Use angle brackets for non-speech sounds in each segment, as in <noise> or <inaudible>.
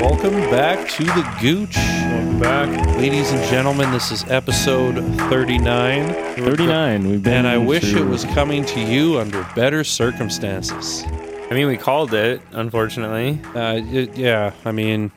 Welcome back to the Gooch. Welcome back. Ladies and gentlemen, this is episode 39. 39. We've been And I wish through- it was coming to you under better circumstances. I mean, we called it, unfortunately. Uh, it- yeah, I mean,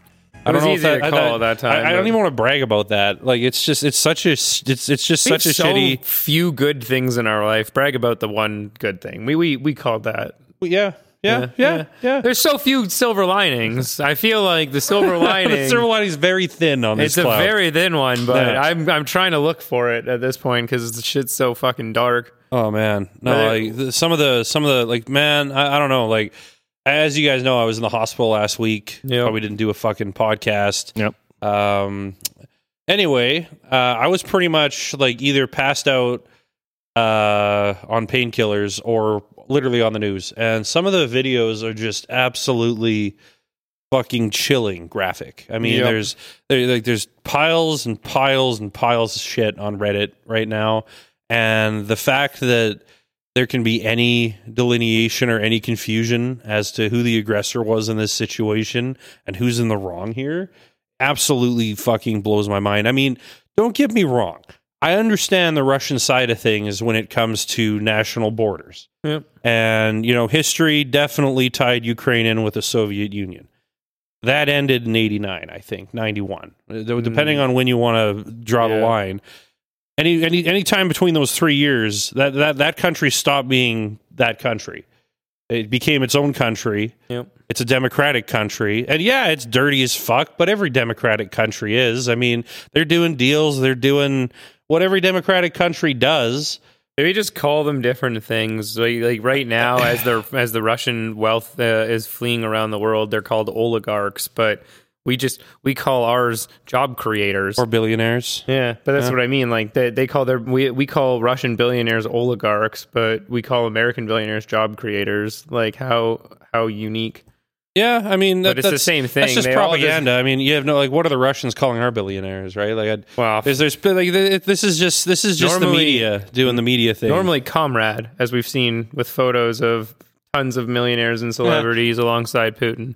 I It was don't know easy if to call at that time, I, I don't even want to brag about that. Like, it's just, it's such a, it's, it's just We have such a so shitty. few good things in our life. Brag about the one good thing. We we we called that. Yeah, yeah, yeah, yeah. There's so few silver linings. I feel like the silver <laughs> lining. the silver lining's very thin on this it's a very thin one, but Yeah. I'm I'm trying to look for it at this point because the shit's so fucking dark. Oh man, no, like some of the some of the like man, I, I don't know. Like as you guys know, I was in the hospital last week. Yep. Probably didn't do a fucking podcast. Yep. Um. Anyway, uh, I was pretty much like either passed out uh, on painkillers or literally on the news, and some of the videos are just absolutely fucking chilling graphic. I mean, Yep. there's there, like there's piles and piles and piles of shit on Reddit right now, and the fact that there can be any delineation or any confusion as to who the aggressor was in this situation and who's in the wrong here absolutely fucking blows my mind. I mean, don't get me wrong. I understand the Russian side of things when it comes to national borders. Yep. And, you know, history definitely tied Ukraine in with the Soviet Union. That ended in 89, I think, 91. Uh, Depending on when you want to draw the line. Any any any time between those 3 years, that that that country stopped being that country. It became its own country. Yep. It's a democratic country. And yeah, it's dirty as fuck, but every democratic country is. I mean, they're doing deals, they're doing what every democratic country does. Maybe just call them different things. Like, like right now, as the <laughs> as the Russian wealth uh, is fleeing around the world, they're called oligarchs. But we just we call ours job creators. Or billionaires. yeah, but that's Yeah. what I mean. Like they, they call their we we call Russian billionaires oligarchs, but we call American billionaires job creators. Like how how unique. Yeah, I mean, that, But it's the that's- same That's thing. just They all just- propaganda. I mean, you have no like. What are the Russians calling our billionaires? Right? Like, I'd, Well, there's, there's like this is just this is just Normally- the media doing the media thing. Normally, comrade, as we've seen with photos of tons of millionaires and celebrities alongside Putin.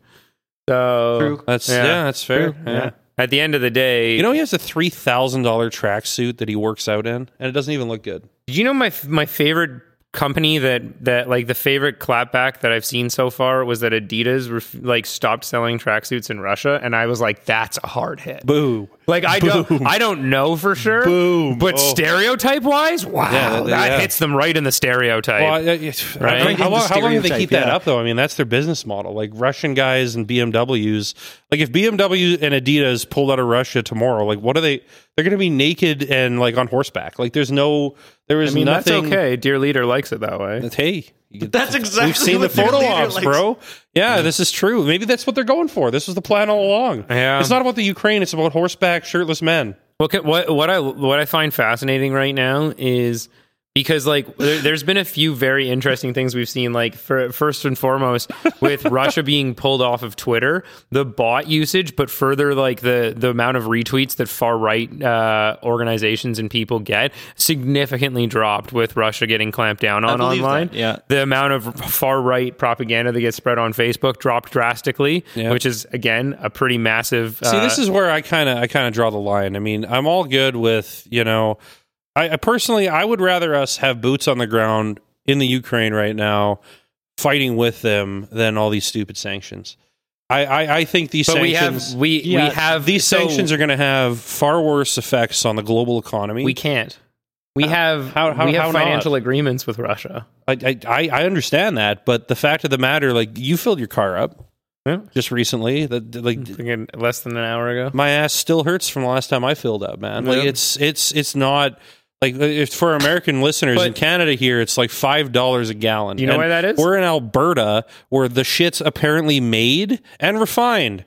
So That's yeah, that's fair. True. Yeah. At the end of the day, You know, he has a three thousand dollar tracksuit that he works out in, and it doesn't even look good. Did you know my my favorite company that that like the favorite clapback that I've seen so far was that Adidas ref, like stopped selling tracksuits in Russia, and I was like, that's a hard hit. Boo. Like I don't I don't know for sure, Boom. but Oh. stereotype wise, wow, Yeah, that- that yeah. hits them right in the stereotype. Well, I- I- Right? I mean, how, long, how long do they Stereotype, keep that yeah. up though? I mean, that's their business model. Like Russian guys and BMWs. Like if BMW and Adidas pulled out of Russia tomorrow, like what are they? They're going to be naked and like on horseback. Like there's no, there is I mean, nothing. that's okay. Dear leader likes it that way. That's- Hey, you get- That's exactly We've seen the what their photo leader ops, likes. bro. Yeah, mm-hmm. this is true. Maybe that's what they're going for. This was the plan all along. Yeah. It's not about the Ukraine. It's about horseback, shirtless men. What what what I what I find fascinating right now is because like there, there's been a few very interesting things we've seen. Like for, first and foremost, with <laughs> Russia being pulled off of Twitter, the bot usage, but further like the the amount of retweets that far right uh, organizations and people get significantly dropped with Russia getting clamped down on online. that, yeah. the amount of far right propaganda that gets spread on Facebook dropped drastically, Yeah. which is again a pretty massive. See, uh, this is where I kind of I kind of draw the line. I mean, I'm all good with you know, I, I personally I would rather us have boots on the ground in the Ukraine right now, fighting with them than all these stupid sanctions. I I, I think these but we sanctions have we Yeah, we have these so- sanctions are going to have far worse effects on the global economy. We can't. We have how- how- we have how not? financial agreements with Russia. I, I I understand that, but the fact of the matter, like you filled your car up Yeah. just recently, that like less than an hour ago. my ass still hurts from the last time I filled up, man. Like Yeah. it's it's it's not like uh, if for American listeners But- in Canada here, it's like five dollars a gallon. You know And why that is? We're in Alberta, where the shit's apparently made and refined.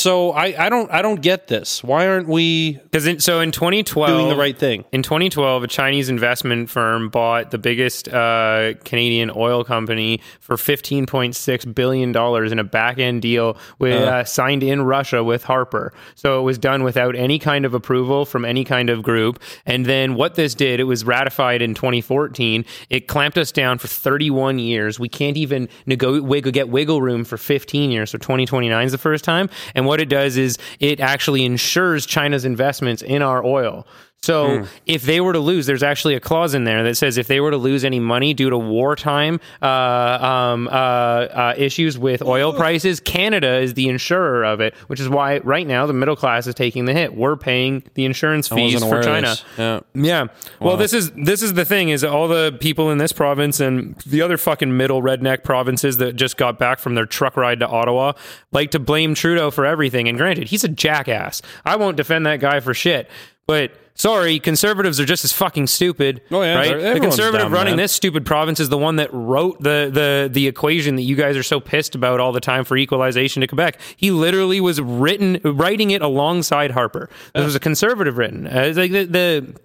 So I, I don't I don't get this. Why aren't we Because so in 2012, doing the right thing? In 2012, a Chinese investment firm bought the biggest uh, Canadian oil company for 15.6 billion dollars in a back end deal with uh, signed in Russia with Harper. So it was done without any kind of approval from any kind of group. And then what this did, it was ratified in 2014. It clamped us down for 31 years. We can't even nego- wiggle, get wiggle room for 15 years. So 2029 is the first time. And what it does is it actually ensures China's investments in our oil. So Hmm. if they were to lose, there's actually a clause in there that says if they were to lose any money due to wartime uh, um, uh, uh, issues with oil prices, Canada is the insurer of it, which is why right now the middle class is taking the hit. We're paying the insurance fees for China. Yeah. Yeah. Well, this is this is the thing is all the people in this province and the other fucking middle redneck provinces that just got back from their truck ride to Ottawa like to blame Trudeau for everything. And granted, he's a jackass. I won't defend that guy for shit. But sorry, conservatives are just as fucking stupid. Oh, yeah, right? The conservative running man. this stupid province is the one that wrote the the the equation that you guys are so pissed about all the time for equalization to Quebec. He literally was written writing it alongside Harper. This was a conservative written. Uh, it's like the, the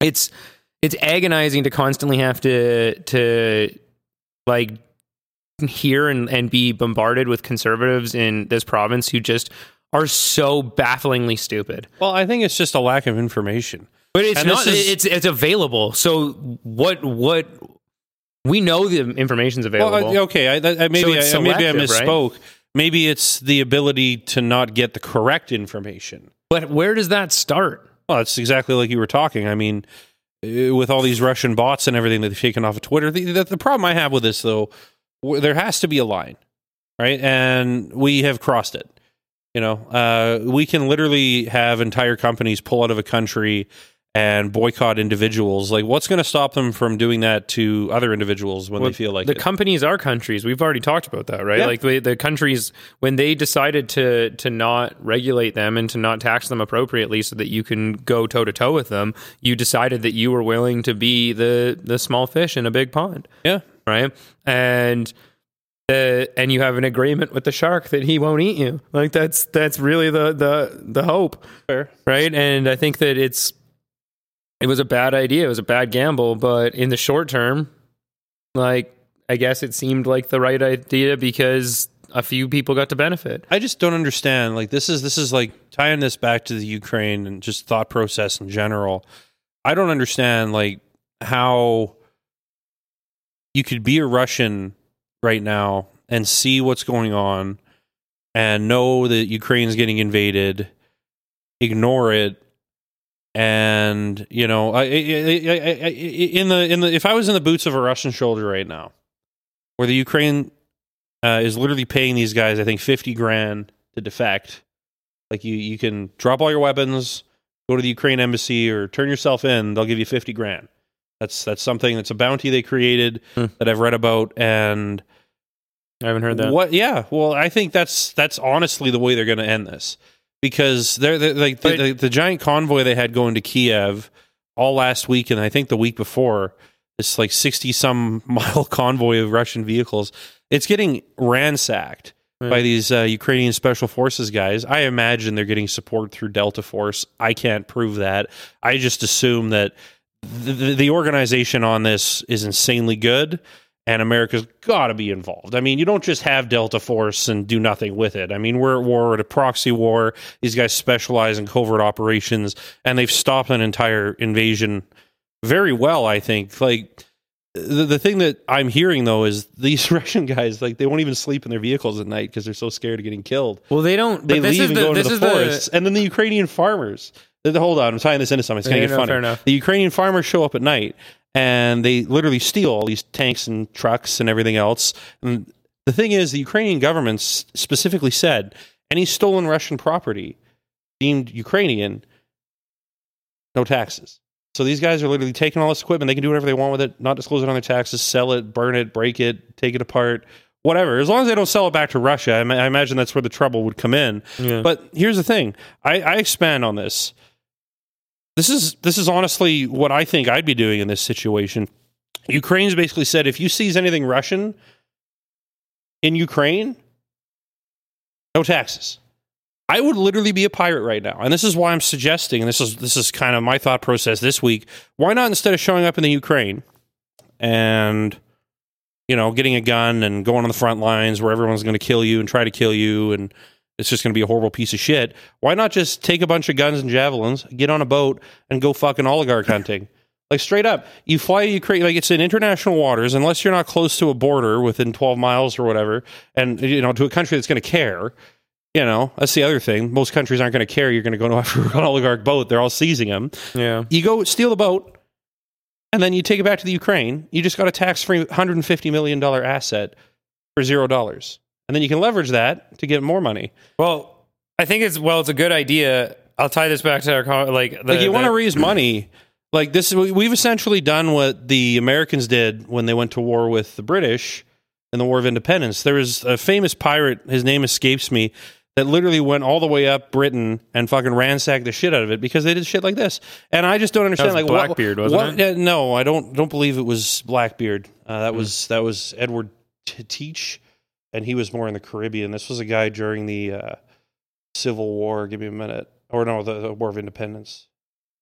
it's it's agonizing to constantly have to to like hear and, and be bombarded with conservatives in this province who just are so bafflingly stupid. Well, I think it's just a lack of information. But it's And not. is- it's it's available. So what what we know the information's available. Well, I- okay, I, I, maybe it's I, maybe I selective, right? misspoke. Maybe it's the ability to not get the correct information. But where does that start? Well, it's exactly like you were talking. I mean, uh, with all these Russian bots and everything that they've taken off of Twitter, the, the, the problem I have with this, though, there has to be a line, right? And we have crossed it. You know, uh, we can literally have entire companies pull out of a country and boycott individuals. Like, what's going to stop them from doing that to other individuals when Well, they feel like the it? companies are countries. We've already talked about that, right? Yeah. Like the, the countries when they decided to to not regulate them and to not tax them appropriately, so that you can go toe to toe with them. You decided that you were willing to be the the small fish in a big pond, yeah, right? And the and you have an agreement with the shark that he won't eat you. Like that's that's really the the the hope fair. right? And I think that it's it was a bad idea. It was a bad gamble, but in the short term, like I guess it seemed like the right idea because a few people got to benefit. I just don't understand. Like this is this is like tying this back to the Ukraine and just thought process in general. I don't understand like how you could be a Russian right now and see what's going on and know that Ukraine's getting invaded, ignore it, and you know, I, I, I, in the in the if I was in the boots of a Russian soldier right now, where the Ukraine uh, is literally paying these guys, I think, fifty grand to defect. Like you, you can drop all your weapons, go to the Ukraine embassy, or turn yourself in. They'll give you fifty grand. That's that's something that's a bounty they created Hmm. that I've read about, and I haven't heard that. what? Yeah, well, I think that's that's honestly the way they're going to end this because they're, they're like the, the, the giant convoy they had going to Kiev all last week, and I think the week before this like sixty some <laughs> mile convoy of Russian vehicles. It's getting ransacked Right. by these uh, Ukrainian special forces guys. I imagine they're getting support through Delta Force. I can't prove that. I just assume that the, the, the organization on this is insanely good and America's got to be involved. I mean, you don't just have Delta Force and do nothing with it. I mean, we're at war, at a proxy war. These guys specialize in covert operations and they've stopped an entire invasion very well, I think. Like, the, the thing that I'm hearing though is these <laughs> Russian guys, like, they won't even sleep in their vehicles at night because they're so scared of getting killed. Well, they don't. They leave is and the, go into the forests. And then the Ukrainian farmers. Hold on, I'm tying this into something. It's going to get no, funny. fair enough. The Ukrainian farmers show up at night and they literally steal all these tanks and trucks and everything else. And the thing is, the Ukrainian government specifically said any stolen Russian property deemed Ukrainian, no taxes. So these guys are literally taking all this equipment. They can do whatever they want with it, not disclose it on their taxes, sell it, burn it, break it, take it apart, whatever. As long as they don't sell it back to Russia, I, ma- I imagine that's where the trouble would come in. Yeah. But here's the thing: I, I expand on this. This is this is honestly what I think I'd be doing in this situation. Ukraine's basically said if you seize anything Russian in Ukraine, no taxes. I would literally be a pirate right now. And this is why I'm suggesting, and this is this is kind of my thought process this week. Why not instead of showing up in the Ukraine and you know, getting a gun and going on the front lines where everyone's going to kill you and try to kill you and it's just going to be a horrible piece of shit. Why not just take a bunch of guns and javelins, get on a boat and go fucking oligarch <laughs> hunting? Like straight up, you fly Ukraine like it's in international waters unless you're not close to a border within 12 miles or whatever and you know to a country that's going to care You know, that's the other thing. Most countries aren't going to care. You're going <laughs> to go after an oligarch boat. They're all seizing them. Yeah. You go steal the boat, and then you take it back to the Ukraine. You just got a tax-free 150 million dollar asset for zero dollars, and then you can leverage that to get more money. Well, I think it's well, it's a good idea. I'll tie this back to our like the, like you want to raise money like this we- we've essentially done what the americans did when they went to war with the british in the war of independence there was a famous pirate his name escapes me that literally went all the way up britain and fucking ransacked the shit out of it because they did shit like this and i just don't understand was like what- Blackbeard, wasn't what, it? no i don't don't believe it was blackbeard uh, that was that was edward teach and he was more in the caribbean this was a guy during the uh, civil war give me a minute or no the, the war of independence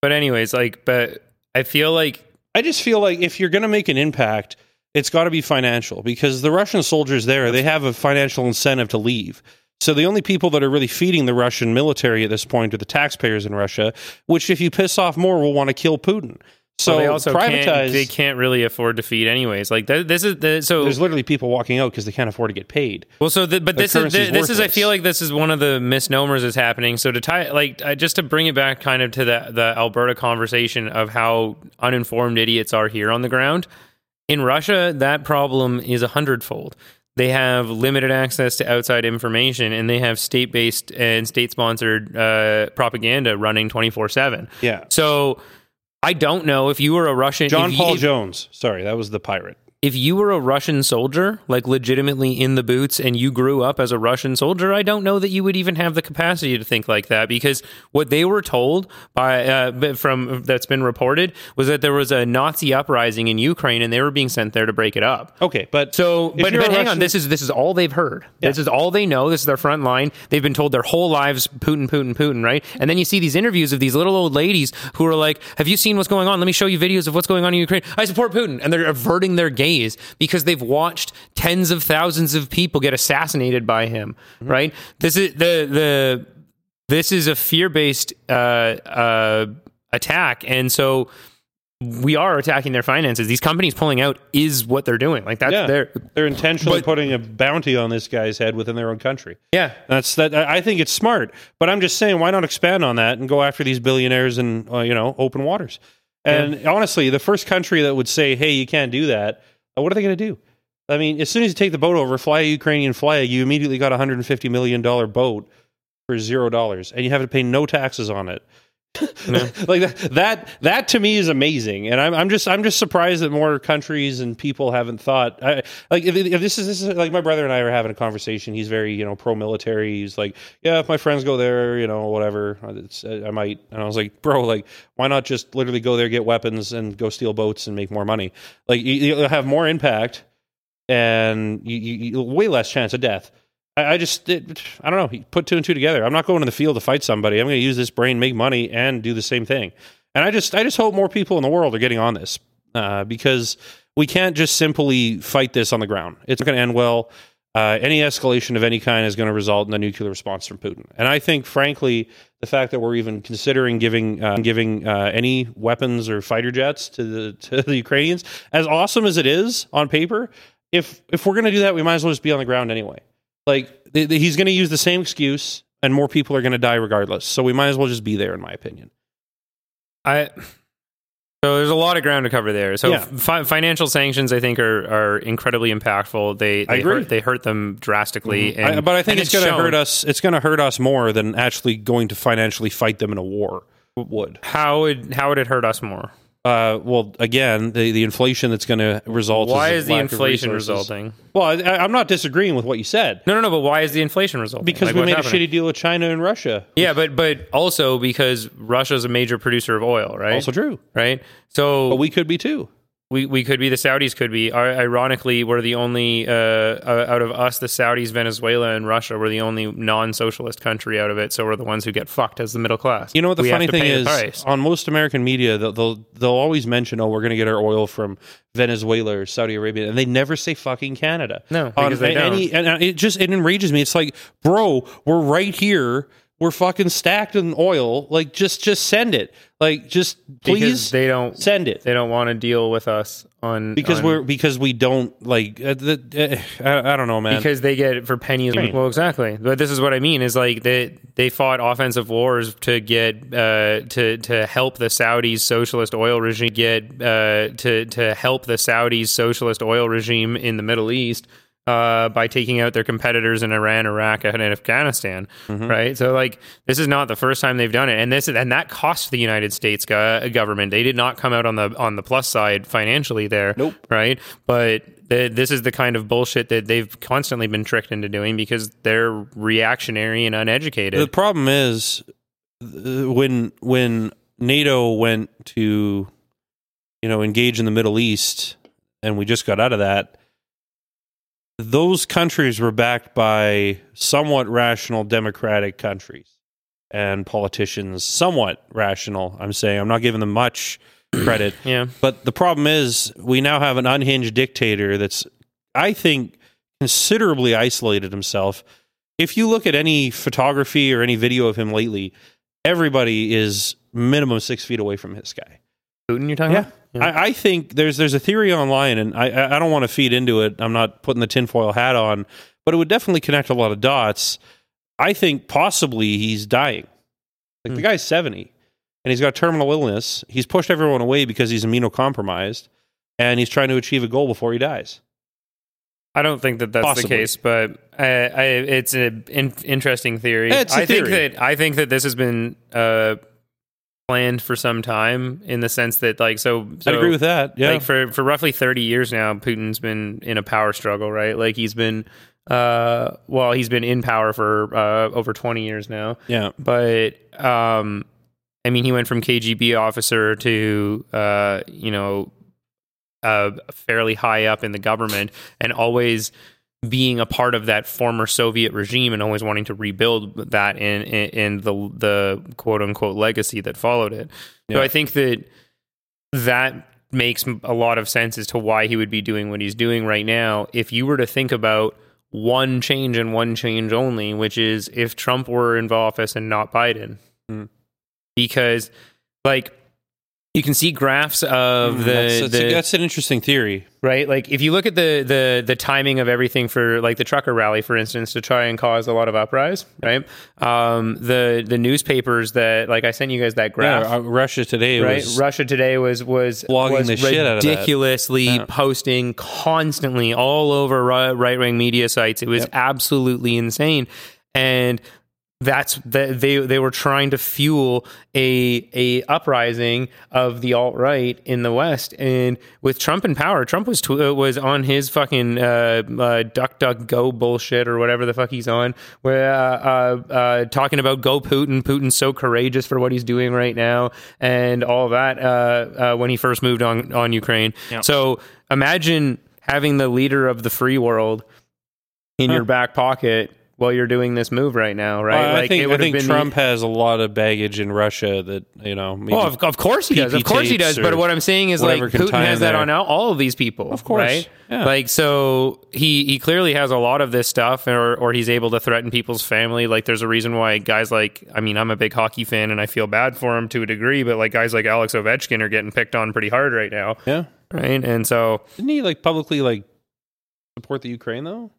But anyways, like, but I feel like I just feel like if you're going to make an impact, it's got to be financial because the Russian soldiers there, they have a financial incentive to leave. So the only people that are really feeding the Russian military at this point are the taxpayers in Russia, which if you piss off more will want to kill Putin. So well, they also privatize. can't, they can't really afford to feed anyways. Like th- this is the, so there's literally people walking out because they can't afford to get paid. Well, so the, but this is this is I feel like this is one of the misnomers that's happening. So to tie like uh, just to bring it back kind of to the the Alberta conversation of how uninformed idiots are here on the ground in Russia, that problem is a hundredfold. They have limited access to outside information, and they have state based and state sponsored uh, propaganda running twenty four seven. Yeah. So I don't know if you were a Russian John you- Paul if- Jones. Sorry, that was the pirate. If you were a Russian soldier, like legitimately in the boots, and you grew up as a Russian soldier, I don't know that you would even have the capacity to think like that because what they were told by uh, from that's been reported was that there was a Nazi uprising in Ukraine and they were being sent there to break it up. Okay, but So, but, but hang on, this is this is all they've heard. This is all they know. This is their front line. They've been told their whole lives Putin, Putin, Putin, right? And then you see these interviews of these little old ladies who are like, "Have you seen what's going on? Let me show you videos of what's going on in Ukraine. I support Putin," and they're averting their gaze because they've watched tens of thousands of people get assassinated by him. Mm-hmm. Right? This is the the this is a fear based uh, uh, attack, and so. We are attacking their finances. These companies pulling out is what they're doing. Like that's yeah, their they're intentionally but- putting a bounty on this guy's head within their own country. yeah. That's that. I think it's smart, but I'm just saying, why not expand on that and go after these billionaires in uh, you know open waters? And honestly, the first country that would say, "Hey, you can't do that," Uh, what are they going to do? I mean, as soon as you take the boat over, fly a Ukrainian flag, you immediately got a 150 million dollar boat for zero dollars, and you have to pay no taxes on it. <laughs> like that, that that to me is amazing. And I'm, I'm just i'm just surprised that more countries and people haven't thought I, like if, if this is this is like my brother and i are having a conversation. He's very you know pro-military. He's like yeah if my friends go there you know whatever i might. And i was like bro like why not just literally go there get weapons and go steal boats and make more money? Like you, you'll have more impact and you, you way less chance of death I, I just, it, I don't know. Put two and two together. I'm not going to the field to fight somebody. I'm going to use this brain, make money, and do the same thing. And I just, I just hope more people in the world are getting on this uh, because we can't just simply fight this on the ground. It's not going to end well. Uh, any escalation of any kind is going to result in a nuclear response from Putin. And I think, frankly, the fact that we're even considering giving uh, giving uh, any weapons or fighter jets to the to the Ukrainians, as awesome as it is on paper, if if we're going to do that, we might as well just be on the ground anyway. Like th- th- he's going to use the same excuse, and more people are going to die regardless. So we might as well just be there, in my opinion. I so there's a lot of ground to cover there. So Yeah. fi- financial sanctions, I think, are are incredibly impactful. They they I agree. Mm-hmm. hurt they hurt them drastically. And, I, but I think and it's, going to hurt us. It's going to hurt us more than actually going to financially fight them in a war would. How would how would it hurt us more? Uh, well, again, the, the inflation that's going to result. Why is the inflation resulting? Well, I, I'm not disagreeing with what you said No, no, no. But why is the inflation resulting? because Like, we made happening? a shitty deal with China and Russia. Yeah, but but also because Russia's a major producer of oil, right? Also true, right. So but we could be too. We, we could be the Saudis could be. I- Ironically, we're the only uh, uh, out of us, the Saudis, Venezuela, and Russia. We're the only non-socialist country out of it. So we're the ones who get fucked as the middle class. You know what the We funny thing is? On most American media, they'll, they'll they'll always mention, "Oh, we're going to get our oil from Venezuela or Saudi Arabia," and they never say fucking Canada. No, On because they don't. any, and it just it enrages me. It's like, bro, we're right here we're fucking stacked in oil. Like, just just send it. Like, just because please they don't send it they don't want to deal with us on because on- we're because we don't like. Uh, the, uh, I, I don't know, man. because they get it for pennies. Right. Well, exactly. But this is what I mean is like they they fought offensive wars to get uh, to to help the Saudis socialist oil regime get uh, to to help the Saudis socialist oil regime in the Middle East. Uh, by taking out their competitors in Iran, Iraq, and Afghanistan, right? So, like, this is not the first time they've done it, and this and that cost the United States go- government. They did not come out on the on the plus side financially there, Nope. right? But the, this is the kind of bullshit that they've constantly been tricked into doing because they're reactionary and uneducated. The problem is uh, when when NATO went to you know engage in the Middle East and we just got out of that those countries were backed by somewhat rational democratic countries and politicians somewhat rational I'm saying I'm not giving them much <clears throat> credit yeah, but the problem is, we now have an unhinged dictator that's, I think, considerably isolated himself. If you look at any photography or any video of him lately, everybody is minimum six feet away from this guy. Putin, you're talking Yeah. about? I, I think there's there's a theory online, and I I don't want to feed into it. I'm not putting the tinfoil hat on, but it would definitely connect a lot of dots. I think possibly he's dying. Like the Hmm. guy's 70 and he's got terminal illness. He's pushed everyone away because he's immunocompromised and he's trying to achieve a goal before he dies. I don't think that that's Possibly. the case, but I, I, it's an in, interesting theory. It's I think that I think that this has been uh, planned for some time in the sense that, like, so, so I'd agree with that. Yeah. Like for for roughly 30 years now, Putin's been in a power struggle, right? Like he's been uh well, he's been in power for uh over 20 years now. yeah. But um I mean, he went from KGB officer to uh, you know, uh fairly high up in the government and always being a part of that former Soviet regime and always wanting to rebuild that in in, the the quote unquote legacy that followed it. So I think that that makes a lot of sense as to why he would be doing what he's doing right now. If you were to think about one change and one change only, which is if Trump were in office and not Biden, Mm. because like you can see graphs of the, Mm, that's, that's, the that's an interesting theory. right? Like if you look at the the the timing of everything for like the trucker rally, for instance, to try and cause a lot of uprise, right? Um, the the newspapers that like I sent you guys that graph. Yeah, uh, Russia today Right, was Russia Today was was Blogging was the shit out of that. ridiculously Yeah. posting constantly all over right wing media sites. It was Yep. absolutely insane, and that's that they they were trying to fuel a a uprising of the alt right in the West, and with Trump in power, Trump was tw- uh, was on his fucking uh, uh, duck duck go bullshit or whatever the fuck he's on, where uh, uh, uh, talking about go Putin, Putin's so courageous for what he's doing right now, and all that uh, uh, when he first moved on on Ukraine. So imagine having the leader of the free world in your back pocket while you're doing this move right now, right? Well, I think, I think been- Trump has a lot of baggage in Russia that you know. Well, of, of course he does. Of course he does. But what I'm saying is, like, Putin has that there. on all, all of these people. Of course. right? Yeah. Like, so he he clearly has a lot of this stuff, or or he's able to threaten people's family. Like, there's a reason why guys like, I mean, I'm a big hockey fan, and I feel bad for him to a degree, but like guys like Alex Ovechkin are getting picked on pretty hard right now, yeah, right? And so, didn't he like publicly like support the Ukraine though,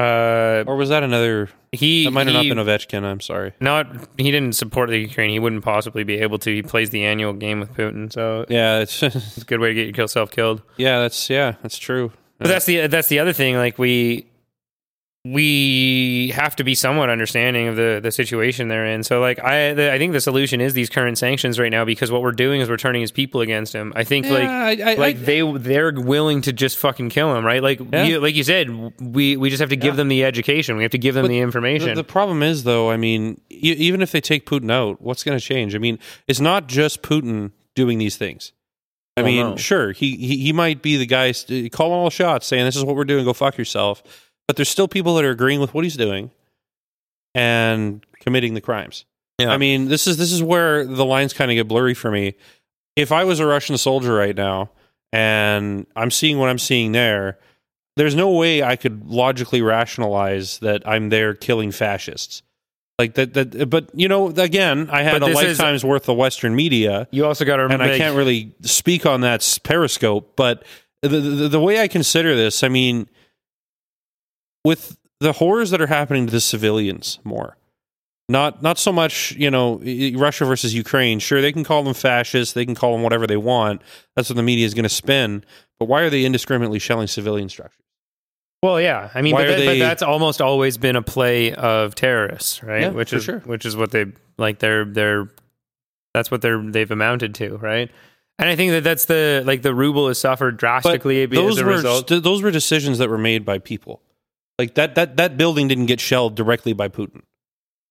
uh, or was that another? he That might have not he- been Ovechkin. I'm sorry. Not he didn't support the Ukraine. He wouldn't possibly be able to. He plays the annual game with Putin, so Yeah, it's <laughs> it's a good way to get yourself killed. yeah, that's yeah, that's true. But that's the that's the other thing. Like we we have to be somewhat understanding of the the situation they're in. So like I the, I think the solution is these current sanctions right now because what we're doing is we're turning his people against him. I think like. I, I, Like I, they they're willing to just fucking kill him, right? Like Yeah. you, like you said, we we just have to give Yeah. them the education. We have to give them But the information. The, the problem is, though, I mean, e- even if they take Putin out, what's going to change? I mean, it's not just Putin doing these things. I Well, mean, no. sure, he, he he might be the guy st- calling all shots, saying this is what we're doing, go fuck yourself. But there's still people that are agreeing with what he's doing and committing the crimes. Yeah. I mean, this is this is where the lines kind of get blurry for me. If I was a Russian soldier right now and I'm seeing what I'm seeing there, there's no way I could logically rationalize that I'm there killing fascists. Like that. That. But you know, again, I had a this is- lifetime's worth of Western media, You also got to remember, and. I can't really speak on that Periscope. But the, the the way I consider this, I mean, with the horrors that are happening to the civilians, more. Not not so much, you know, Russia versus Ukraine. Sure, they can call them fascists, they can call them whatever they want. That's what the media is going to spin. But why are they indiscriminately shelling civilian structures? Well, yeah, I mean, but, that- but that's almost always been a play of terrorists, right? Yeah, which is sure. which is what they like. They're they're that's what they're they've amounted to, right? And I think that that's the like the ruble has suffered drastically But those as a were result. those were decisions that were made by people. Like that that that building didn't get shelled directly by Putin.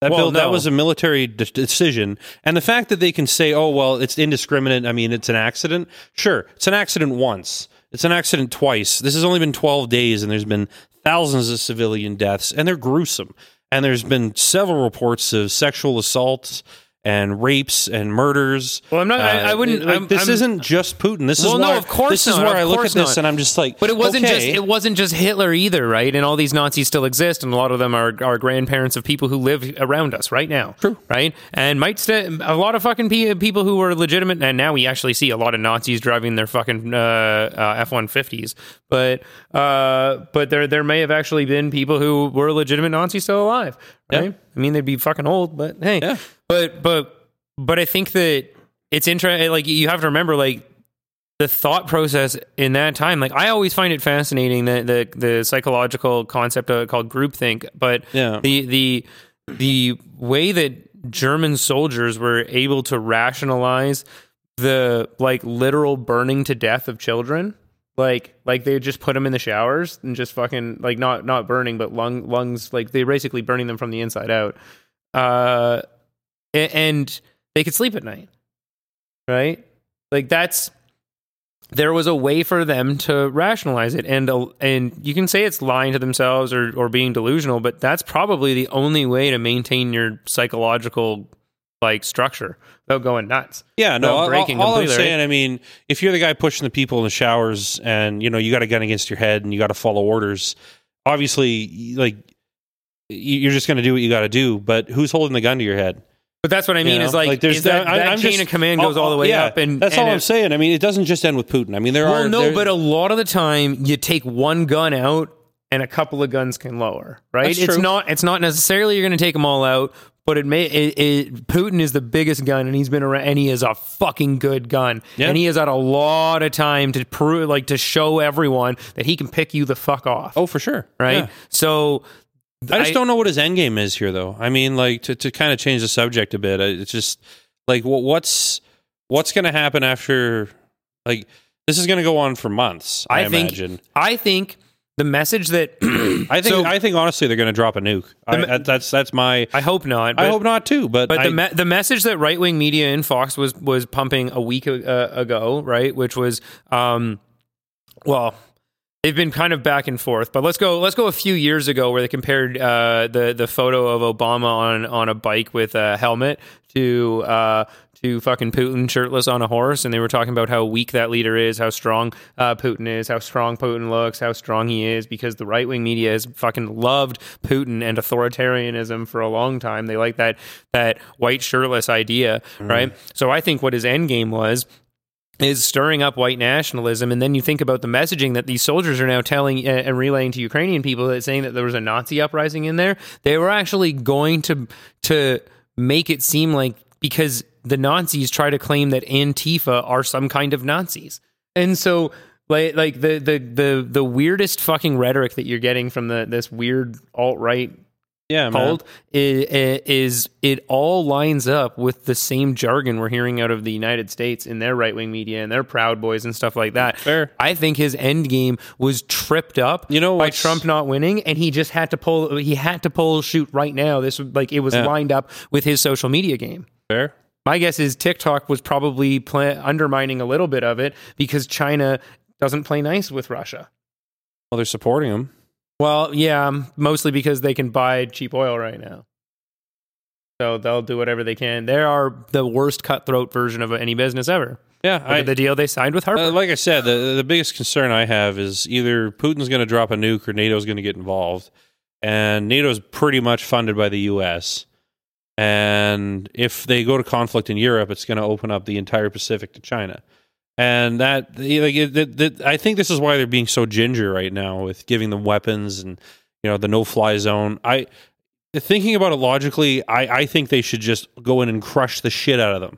That Well, build, that was a military de- decision, and the fact that they can say, "Oh well, it's indiscriminate." I mean, it's an accident. Sure, it's an accident once. It's an accident twice. This has only been twelve days, and there's been thousands of civilian deaths, and they're gruesome. And there's been several reports of sexual assaults and rapes and murders. Well, I'm not- I- I wouldn't- like, I'm- this I'm- isn't just Putin. This Well, is no, why. of course This is where I look at this, not. and I'm just like, But it wasn't okay. just it wasn't just Hitler either, right? And all these Nazis still exist, and a lot of them are, are grandparents of people who live around us right now. True. right? And might st- a lot of fucking people who were legitimate, and now we actually see a lot of Nazis driving their fucking uh, uh, F one fifties. But uh, but there there may have actually been people who were legitimate Nazis still alive, right? Yeah. I mean, they'd be fucking old, but hey, Yeah. But but but I think that it's interesting. Like you have to remember, like the thought process in that time. Like I always find it fascinating that the the psychological concept of, called groupthink, but Yeah. the the the way that German soldiers were able to rationalize the like literal burning to death of children. Like, like they just put them in the showers and just fucking like not not burning, but lung lungs like they basically burning them from the inside out. Uh, and they could sleep at night, right? Like that's there was a way for them to rationalize it, and and you can say it's lying to themselves or or being delusional, but that's probably the only way to maintain your psychological like structure without going nuts. Yeah, no. without All, breaking all I'm saying, I mean, if you're the guy pushing the people in the showers, and you know you got a gun against your head, and you got to follow orders, obviously, like you're just going to do what you got to do. But who's holding the gun to your head? But that's what I mean. You know? is like, is that, that I'm chain just- of command goes all the way yeah, up, and that's and all I'm it- saying. I mean, it doesn't just end with Putin. I mean, there Well, are no, but a lot of the time you take one gun out and a couple of guns can lower, right? It's not it's not necessarily you're going to take them all out, but it may it, it, Putin is the biggest gun and he's been around and he is a fucking good gun. Yeah. And he has had a lot of time to prove like to show everyone that he can pick you the fuck off, oh, for sure, right? Yeah. So I just I- don't know what his end game is here, though. I mean, like to, to kind of change the subject a bit. It's just like what, what's what's going to happen after? Like this is going to go on for months. I, I, think imagine. I think the message that <clears throat> I think so- I think honestly they're going to drop a nuke. I, me- that's that's my. I hope not. I hope not too. But, But I, the me- the message that right wing media and Fox was was pumping a week uh, ago, right, which was, um, well, they've been kind of back and forth. But let's go let's go a few years ago where they compared uh, the the photo of Obama on on a bike with a helmet to uh, to fucking Putin shirtless on a horse, and they were talking about how weak that leader is, how strong uh, Putin is, how strong Putin looks, how strong he is, because the right wing media has fucking loved Putin and authoritarianism for a long time. They like that that white shirtless idea, right? So I think what his end game was is stirring up white nationalism, and then you think about the messaging that these soldiers are now telling uh, and relaying to Ukrainian people that saying that there was a Nazi uprising in there. They were actually going to to make it seem like because the Nazis try to claim that Antifa are some kind of Nazis, and so like like the the the the weirdest fucking rhetoric that you're getting from the this weird alt right yeah, called is, is it all lines up with the same jargon we're hearing out of the United States in their right wing media and their Proud Boys and stuff like that. Fair. I think his end game was tripped up You know by Trump not winning, and he just had to pull. He had to pull shoot right now. This like it was Yeah. lined up with his social media game. Fair. My guess is TikTok was probably undermining a little bit of it because China doesn't play nice with Russia. Well, they're supporting him. Well, yeah, mostly because they can buy cheap oil right now. So they'll do whatever they can. They are the worst cutthroat version of any business ever. Yeah, I, the deal they signed with Harper. Uh, like I said, the the biggest concern I have is either Putin's going to drop a nuke or NATO's going to get involved, and NATO's pretty much funded by the U.S. And if they go to conflict in Europe, it's going to open up the entire Pacific to China. And that, like, it, it, it- I think this is why they're being so ginger right now with giving them weapons and you know the no-fly zone. I thinking about it logically, I, I think they should just go in and crush the shit out of them.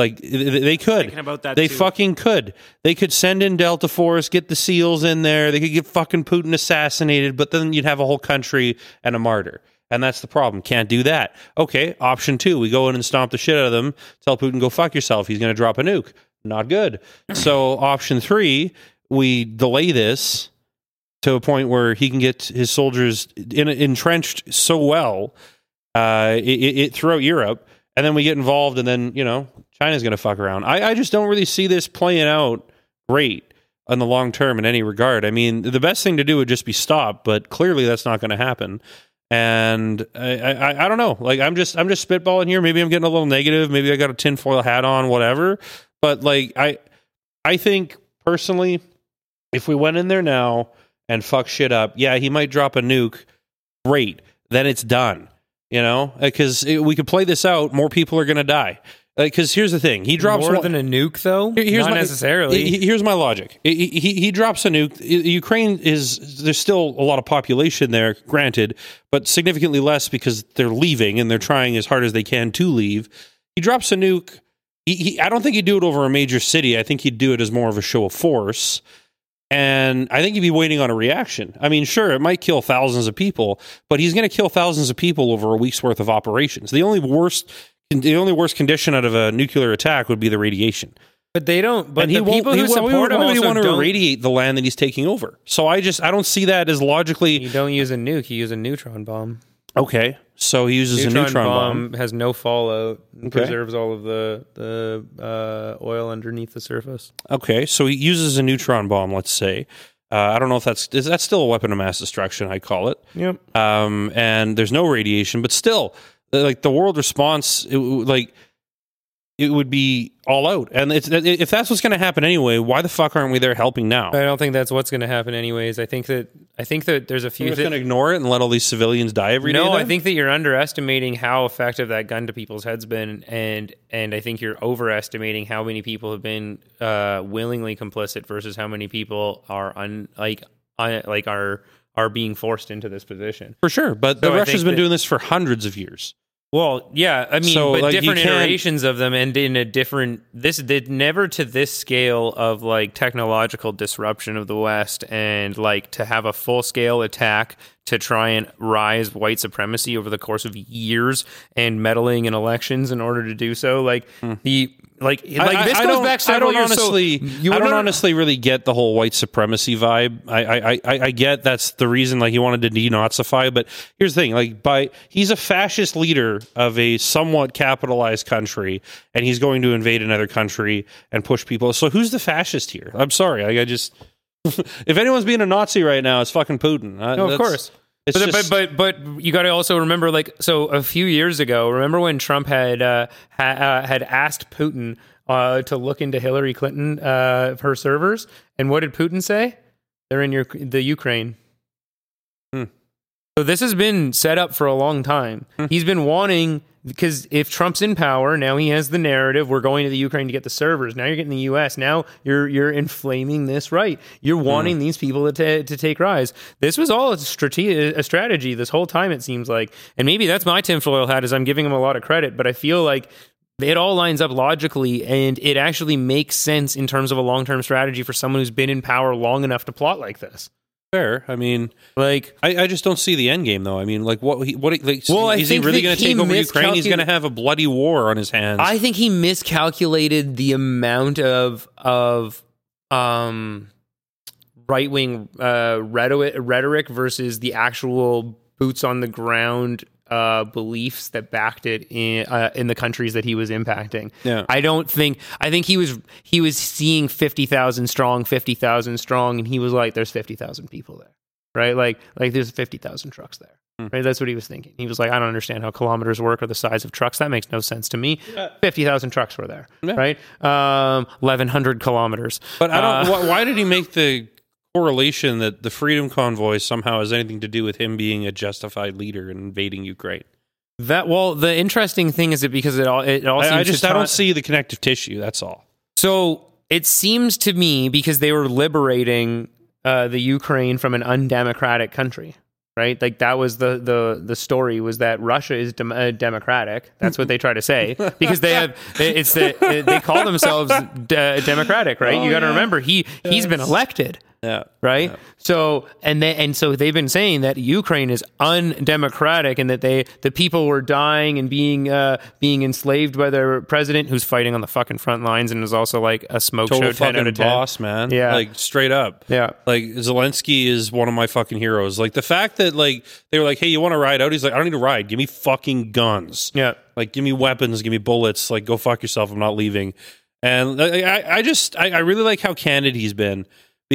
Like they, they could. About that They too. fucking could. They could send in Delta Force, get the SEALs in there. They could get fucking Putin assassinated, but then you'd have a whole country and a martyr. And that's the problem. Can't do that. Okay, option two, we go in and stomp the shit out of them, tell Putin, go fuck yourself. He's going to drop a nuke. Not good. So, option three, we delay this to a point where he can get his soldiers in, entrenched so well uh, it, it, throughout Europe, and then we get involved, and then you know China's going to fuck around. I, I just don't really see this playing out great in the long term in any regard. I mean, the best thing to do would just be stop, but clearly that's not going to happen. And I, I, I don't know. Like I'm just I'm just spitballing here. Maybe I'm getting a little negative. Maybe I got a tinfoil hat on, whatever. But like I I think personally, if we went in there now and fuck shit up, yeah, he might drop a nuke. Great, then it's done. You know, uh, because we could play this out. More people are going to die. Uh, because here's the thing: he drops more one- than a nuke, though. Here's Not my- necessarily. Here's my logic. He, he, he drops a nuke. Ukraine is there's still a lot of population there, granted, but significantly less because they're leaving and they're trying as hard as they can to leave. He drops a nuke. He, he, I don't think he'd do it over a major city. I think he'd do it as more of a show of force. And I think he'd be waiting on a reaction. I mean, sure, it might kill thousands of people, but he's going to kill thousands of people over a week's worth of operations. The only worst, the only worst condition out of a nuclear attack would be the radiation but they don't. But and he the people he who won't- support him also want to don't. irradiate the land that he's taking over? So I just I don't see that as logically You don't use a nuke. You use a neutron bomb. okay. So he uses Neutron, a neutron bomb. bomb, has no fallout. and Okay. Preserves all of the the uh, oil underneath the surface. Okay, so he uses a neutron bomb. Let's say. Uh, I don't know if that's is that still a weapon of mass destruction. I call it. Yep. Um, and there's no radiation, but still, like the world response, it, like it would be all out. And it's, if that's what's going to happen anyway, why the fuck aren't we there helping now? I don't think that's what's going to happen, anyways. I think that I think that there's a You're few. just thi- going to ignore it and let all these civilians die every day. no, I think that you're underestimating how effective that gun to people's heads been, and and I think you're overestimating how many people have been uh, willingly complicit versus how many people are un, like un, like are are being forced into this position. for sure. But the So I Russia's been that- doing this for hundreds of years. Well, yeah, I mean, So, but like, different iterations of them, and in a different this did never to this scale of like technological disruption of the West, and like to have a full scale attack to try and rise white supremacy over the course of years and meddling in elections in order to do so. Like hmm. the like like. I- this I goes don't- back I several don't years. so honestly, you I don't honestly really get the whole white supremacy vibe. I, I, I, I get that's the reason, like he wanted to denazify. But here's the thing: like, by he's a fascist leader of a somewhat capitalized country, and he's going to invade another country and push people. So who's the fascist here? I'm sorry, I, I just <laughs> if anyone's being a Nazi right now, it's fucking Putin. Uh, No, of course. But, just, but but but you got to also remember, like, so a few years ago, remember when Trump had uh, ha, uh, had asked Putin uh, to look into Hillary Clinton, uh, her servers, and what did Putin say? They're in your the Ukraine. Hmm. So this has been set up for a long time. He's been wanting because if Trump's in power, now he has the narrative. We're going to the Ukraine to get the servers. Now you're getting the U.S. Now you're you're inflaming this right. You're hmm. wanting these people to to take rise. This was all a strategy, a strategy this whole time. It seems like, and maybe that's my tinfoil hat. Is I'm giving him a lot of credit, but I feel like it all lines up logically and it actually makes sense in terms of a long term strategy for someone who's been in power long enough to plot like this. Fair. I mean, Like, I, I just don't see the end game though. I mean, like what he, what like, Well, is he really going to take over Ukraine? He's going to have a bloody war on his hands. I think he miscalculated the amount of of um right wing uh, rhetoric, rhetoric versus the actual boots on the ground uh, beliefs that backed it in uh, in the countries that he was impacting. Yeah. I don't think I think he was he was seeing fifty thousand strong, fifty thousand strong, and he was like, "There's fifty thousand people there." Right, like, like there's fifty thousand trucks there. Hmm. Right, that's what he was thinking. He was like, "I don't understand how kilometers work or the size of trucks. That makes no sense to me." Fifty thousand trucks were there, Yeah. right? Um, Eleven hundred kilometers. But I don't. Uh, why did he make the correlation that the Freedom Convoy somehow has anything to do with him being a justified leader and invading Ukraine? That well, the interesting thing is that because it all it all seems I, I just I don't see the connective tissue. That's all. So it seems to me because they were liberating uh, the Ukraine from an undemocratic country, right? Like that was the the the story was that Russia is dem- uh, democratic. That's what they try to say <laughs> because they have it's the they call themselves de- democratic, right? Oh, you got to yeah. remember he he's been elected Yeah. right? So and they, and so they've been saying that Ukraine is undemocratic and that they the people were dying and being uh, being enslaved by their president who's fighting on the fucking front lines and is also like a smoke Total show ten out fucking of ten. boss, man. Yeah. Like straight up. Yeah. Like Zelensky is one of my fucking heroes. Like the fact that like they were like, "Hey, you want to ride out?" He's like, "I don't need to ride. Give me fucking guns. Yeah. Like, give me weapons. Give me bullets. Like, go fuck yourself. I'm not leaving." And like, I, I just, I, I really like how candid he's been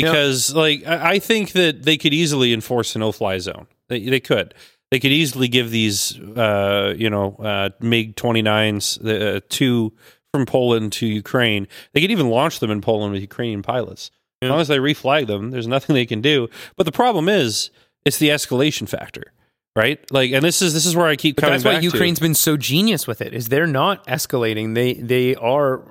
because, like, I, think that they could easily enforce a no-fly zone. They, they could. They could easily give these, uh, you know, uh, MiG 29s uh, to from Poland to Ukraine. They could even launch them in Poland with Ukrainian pilots. As long as they reflag them, there's nothing they can do. But the problem is, it's the escalation factor, right? Like, and this is this is where I keep But coming that's why back to. Ukraine's been so genius with it. Is they're not escalating. They they are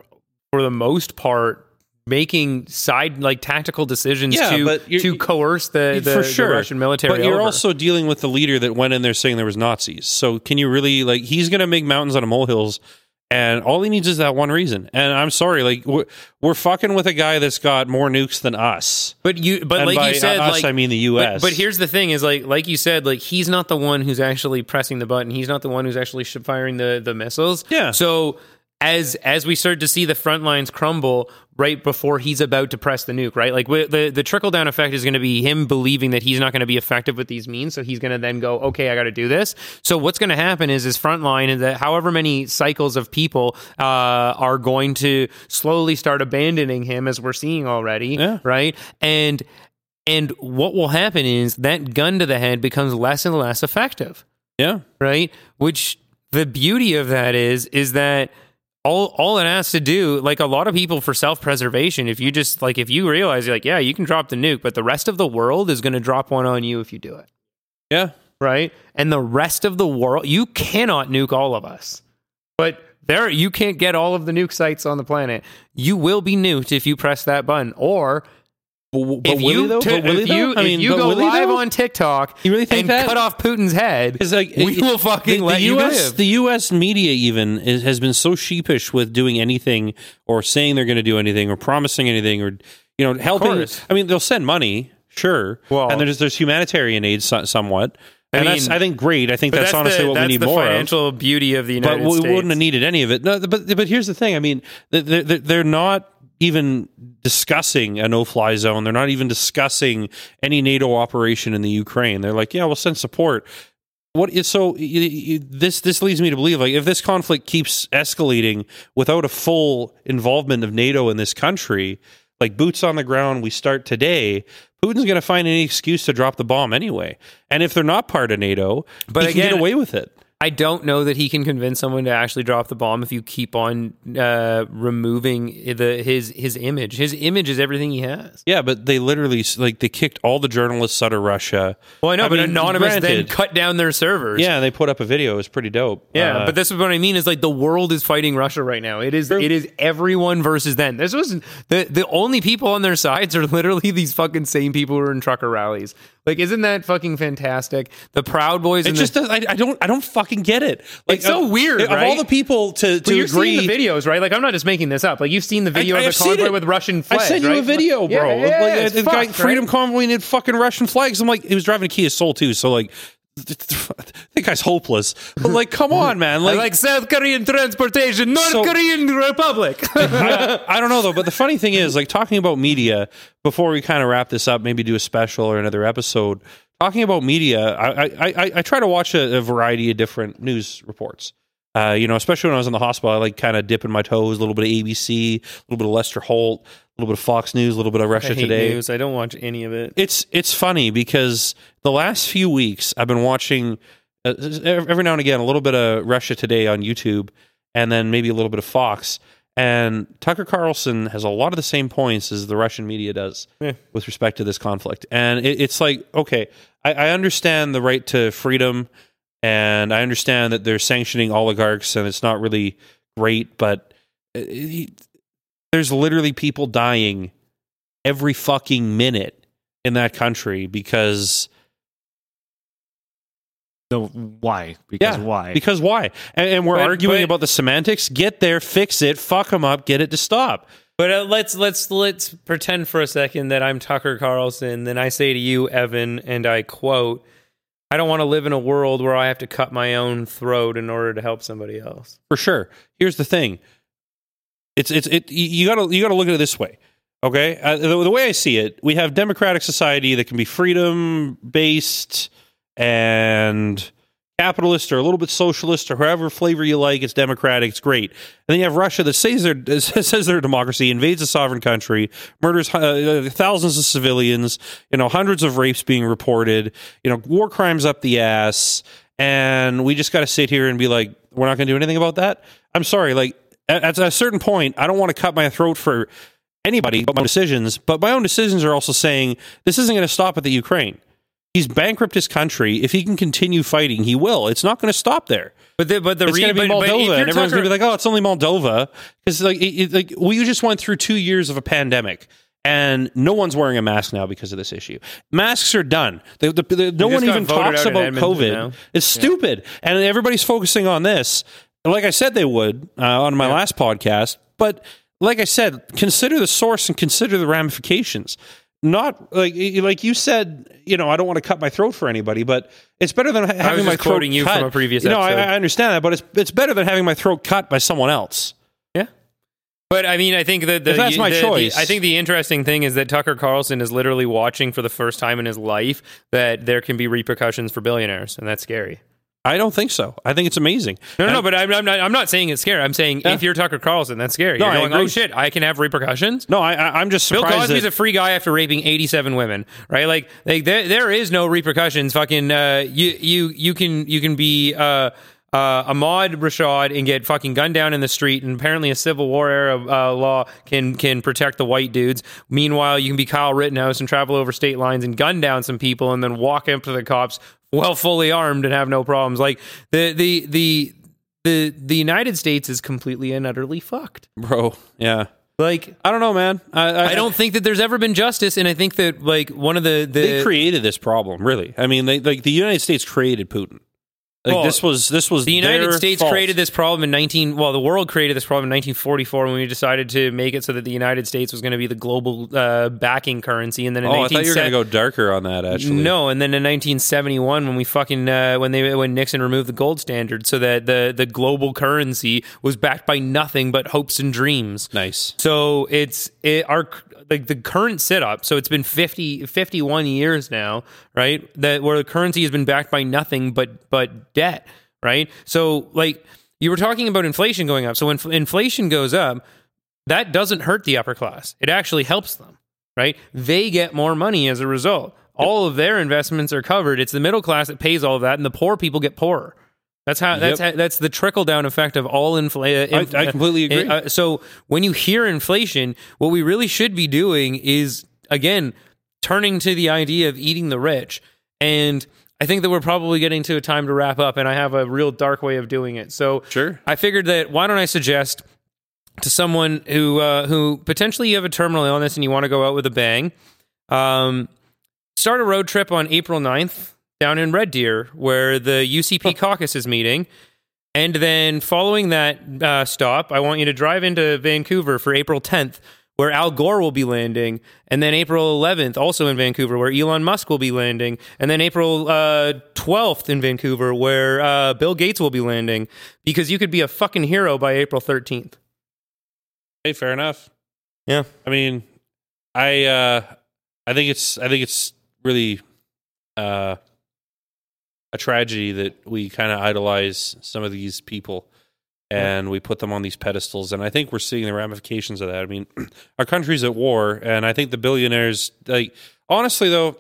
for the most part making side like tactical decisions Yeah, to to coerce the, the, for the Russian military. But you're over. also dealing with the leader that went in there saying there was Nazis. So can you really like? He's going to make mountains out of molehills, and all he needs is that one reason. And I'm sorry, like we're, we're fucking with a guy that's got more nukes than us. But you, but And like you said, us, like I mean the U.S. But, but here's the thing: is like like you said, like he's not the one who's actually pressing the button. He's not the one who's actually firing the the missiles. Yeah. So as as we start to see the front lines crumble right before he's about to press the nuke, right? Like the the trickle down effect is going to be him believing that he's not going to be effective with these means, so he's going to then go, okay, I got to do this. So what's going to happen is his front line and that however many cycles of people uh, are going to slowly start abandoning him, as we're seeing already, Yeah. right? And and what will happen is that gun to the head becomes less and less effective yeah, right? Which the beauty of that is is that all all it has to do, like a lot of people for self preservation, if you just like if you realize you're like, yeah, you can drop the nuke, but the rest of the world is going to drop one on you if you do it, yeah, right? And the rest of the world, you cannot nuke all of us, but there you can't get all of the nuke sites on the planet. You will be nuked if you press that button, or but, but if will you he though? t- But will if he you, though? I if you go will live though? on TikTok You really think and that? cut off Putin's head, It's like we it- will fucking the, let the you US, live. The U.S. media even is, has been so sheepish with doing anything or saying they're going to do anything or promising anything or you know helping. I mean, they'll send money, sure, Well- and there's there's humanitarian aid so, somewhat, I and that's mean- I think great. I think But that's, honestly the, what that's we need the more of. The financial beauty of the United But we States. wouldn't have needed any of it. No, but but here's the thing. I mean, they're they're, they're not even discussing a no-fly zone. They're not even discussing any NATO operation in the Ukraine. They're like, yeah, we'll send support. What is so? y- y- This this leads me to believe like if this conflict keeps escalating without a full involvement of NATO in this country, like boots on the ground, we start today. Putin's going to find any excuse to drop the bomb anyway. And if they're not part of NATO, But he can get away with it. I don't know that he can convince someone to actually drop the bomb if you keep on uh, removing the his his image. His image is everything he has. Yeah, but they literally like they kicked all the journalists out of Russia. Well, I know, but mean, Anonymous then cut down their servers. Yeah, and they put up a video. It was pretty dope. Yeah, Uh, but this is what I mean is like the world is fighting Russia right now. It is it is everyone versus them. This was the the only people on their sides are <laughs> literally these fucking same people who are in trucker rallies. Like, isn't that fucking fantastic? The Proud Boys. it just the, does, I, I don't I don't fucking get it. Like It's so of- weird, Of all the people to But to you're agree, seeing the videos, right? Like, I'm not just making this up. Like, you've seen the video I- of the convoy it. with Russian flags. I sent you right? a video, bro. yeah, yeah, like, it's the guy fucked, Freedom? Convoy and fucking Russian flags. I'm like, he was driving a Kia Soul too. So like, <laughs> that guy's hopeless. But like, come on, <laughs> man. Like, like South Korean transportation, North So- Korean Republic. <laughs> I, I don't know though, but the funny thing is, like talking about media before we kind of wrap this up, maybe do a special or another episode. Talking about media, I I, I, I try to watch a, a variety of different news reports. Uh, you know, especially when I was in the hospital, I like kind of dipping my toes, a little bit of ABC, a little bit of Lester Holt, a little bit of Fox News, a little bit of Russia Today. news. I don't watch any of it. It's it's funny because the last few weeks I've been watching uh, every now and again a little bit of Russia Today on YouTube, and then maybe a little bit of Fox. And Tucker Carlson has a lot of the same points as the Russian media does Yeah. with respect to this conflict. And it, it's like, okay, I, I understand the right to freedom and I understand that they're sanctioning oligarchs, and it's not really great, but uh, it- there's literally people dying every fucking minute in that country because No, why? Because Yeah, why? because why? And, and we're But- arguing but- about the semantics. Get there, fix it, fuck them up, get it to stop. But uh, let's let's let's pretend for a second that I'm Tucker Carlson. Then I say to you, Evan, and I quote, "I don't want to live in a world where I have to cut my own throat in order to help somebody else." for sure. Here's the thing. It's it's it. You you gotta you gotta look at it this way. Okay, uh, the, the way I see it, we have democratic society that can be freedom based and capitalist or a little bit socialist or however flavor you like. It's democratic. It's great. And then you have Russia that says they're <laughs> says they're a democracy, invades a sovereign country, murders uh, thousands of civilians. You know, hundreds of rapes being reported. You know, war crimes up the ass. And we just got to sit here and be like, we're not going to do anything about that. I'm sorry. Like at, at a certain point, I don't want to cut my throat for anybody but my decisions. But my own decisions are also saying this isn't going to stop at the Ukraine. He's bankrupt his country. If he can continue fighting, he will. It's not going to stop there. But the, but the It's re- going to be but- Moldova, and everyone's going to be like, "Oh, it's only Moldova," because like, it, it- like we just went through two years of a pandemic, and no one's wearing a mask now because of this issue. Masks are done. The, the, the- no one even talks about COVID. now. It's stupid, and everybody's focusing on this. Like I said, they would uh, on my last podcast, but like I said, consider the source and consider the ramifications. Not like like you said, you know, I don't want to cut my throat for anybody, but it's better than ha- having my just throat quoting you cut. from a previous No, I. I understand that, but it's it's better than having my throat cut by someone else. Yeah. But I mean, I think that the, If that's my the- the- choice. I think the interesting thing is that Tucker Carlson is literally watching for the first time in his life that there can be repercussions for billionaires, and that's scary. I don't think so. I think it's amazing. No, no, no but I'm, I'm not. I'm not saying it's scary. I'm saying Yeah. if you're Tucker Carlson, that's scary. No, you're going, oh shit, I can have repercussions. no, I, I, I'm just Bill. Cosby's that- a free guy after raping 87 women, right? Like, like there, there is no repercussions. Fucking, uh, you, you, you can, you can be, uh, uh, Ahmad Rashad and get fucking gunned down in the street, and apparently a Civil War era uh, law can can protect the white dudes. Meanwhile, you can be Kyle Rittenhouse and travel over state lines and gun down some people, and then walk up to the cops well fully armed and have no problems. Like the the the the the United States is completely and utterly fucked. bro. Yeah, Like I don't know, man. I, I, I don't think that there's ever been justice, and I think that like one of the the They created this problem, really. I mean, they like the United States created Putin. Like Well, this was this was the United States fault. created this problem in 19 well the world created this problem in 1944 when we decided to make it so that the United States was going to be the global uh, backing currency and then in Oh, I thought you were going to go darker on that. Actually, no, and then in 1971, when we fucking uh, when they when Nixon removed the gold standard, so that the the global currency was backed by nothing but hopes and dreams. nice. So it's it, our like the current setup. So it's been 50, 51 years now, right? That where the currency has been backed by nothing but but debt, right? So like you were talking about inflation going up. So when inflation goes up, that doesn't hurt the upper class. It actually helps them, right? They get more money as a result. All of their investments are covered. It's the middle class that pays all of that, and the poor people get poorer. That's how. That's Yep. how, that's the trickle down effect of all inflation. I- I completely agree. Uh, so when you hear inflation, what we really should be doing is again turning to the idea of eating the rich. And I think that we're probably getting to a time to wrap up, and I have a real dark way of doing it. So Sure. I figured that why don't I suggest to someone who uh, who potentially you have a terminal illness and you want to go out with a bang, um, start a road trip on April 9th down in Red Deer where the UCP caucus is meeting. And then following that uh, stop, I want you to drive into Vancouver for April 10th, where Al Gore will be landing. And then April 11th, also in Vancouver, where Elon Musk will be landing. And then April uh, 12th in Vancouver, where uh, Bill Gates will be landing. Because you could be a fucking hero by April 13th. Hey, fair enough. Yeah. I mean, I uh I think it's I think it's really uh a tragedy that we kind of idolize some of these people and we put them on these pedestals and I think we're seeing the ramifications of that. I mean, <clears throat> our country's at war and I think the billionaires like honestly though,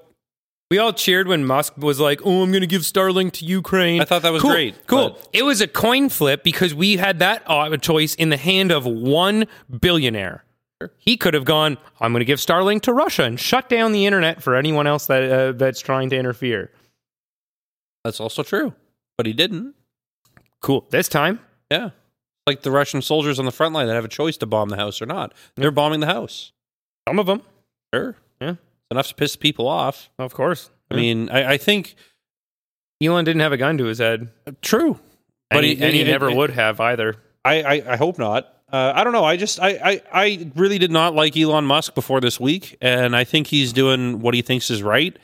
We all cheered when Musk was like, "Oh, I'm going to give Starlink to Ukraine." I thought that was cool, great, Cool. but- It was a coin flip because we had that choice in the hand of one billionaire. He could have gone, "I'm going to give Starlink to Russia and shut down the internet for anyone else that uh, that's trying to interfere." That's also true. but he didn't. Cool. This time, Yeah. Like the Russian soldiers on the front line that have a choice to bomb the house or not. They're bombing the house. some of them, Sure. Yeah. It's enough to piss people off. of course. I mean, I, I think Elon didn't have a gun to his head, true. but he, he- and he it- never would have either. I, I, I hope not. Uh, I don't know. I just I, I, I really did not like Elon Musk before this week, and I think he's doing what he thinks is right,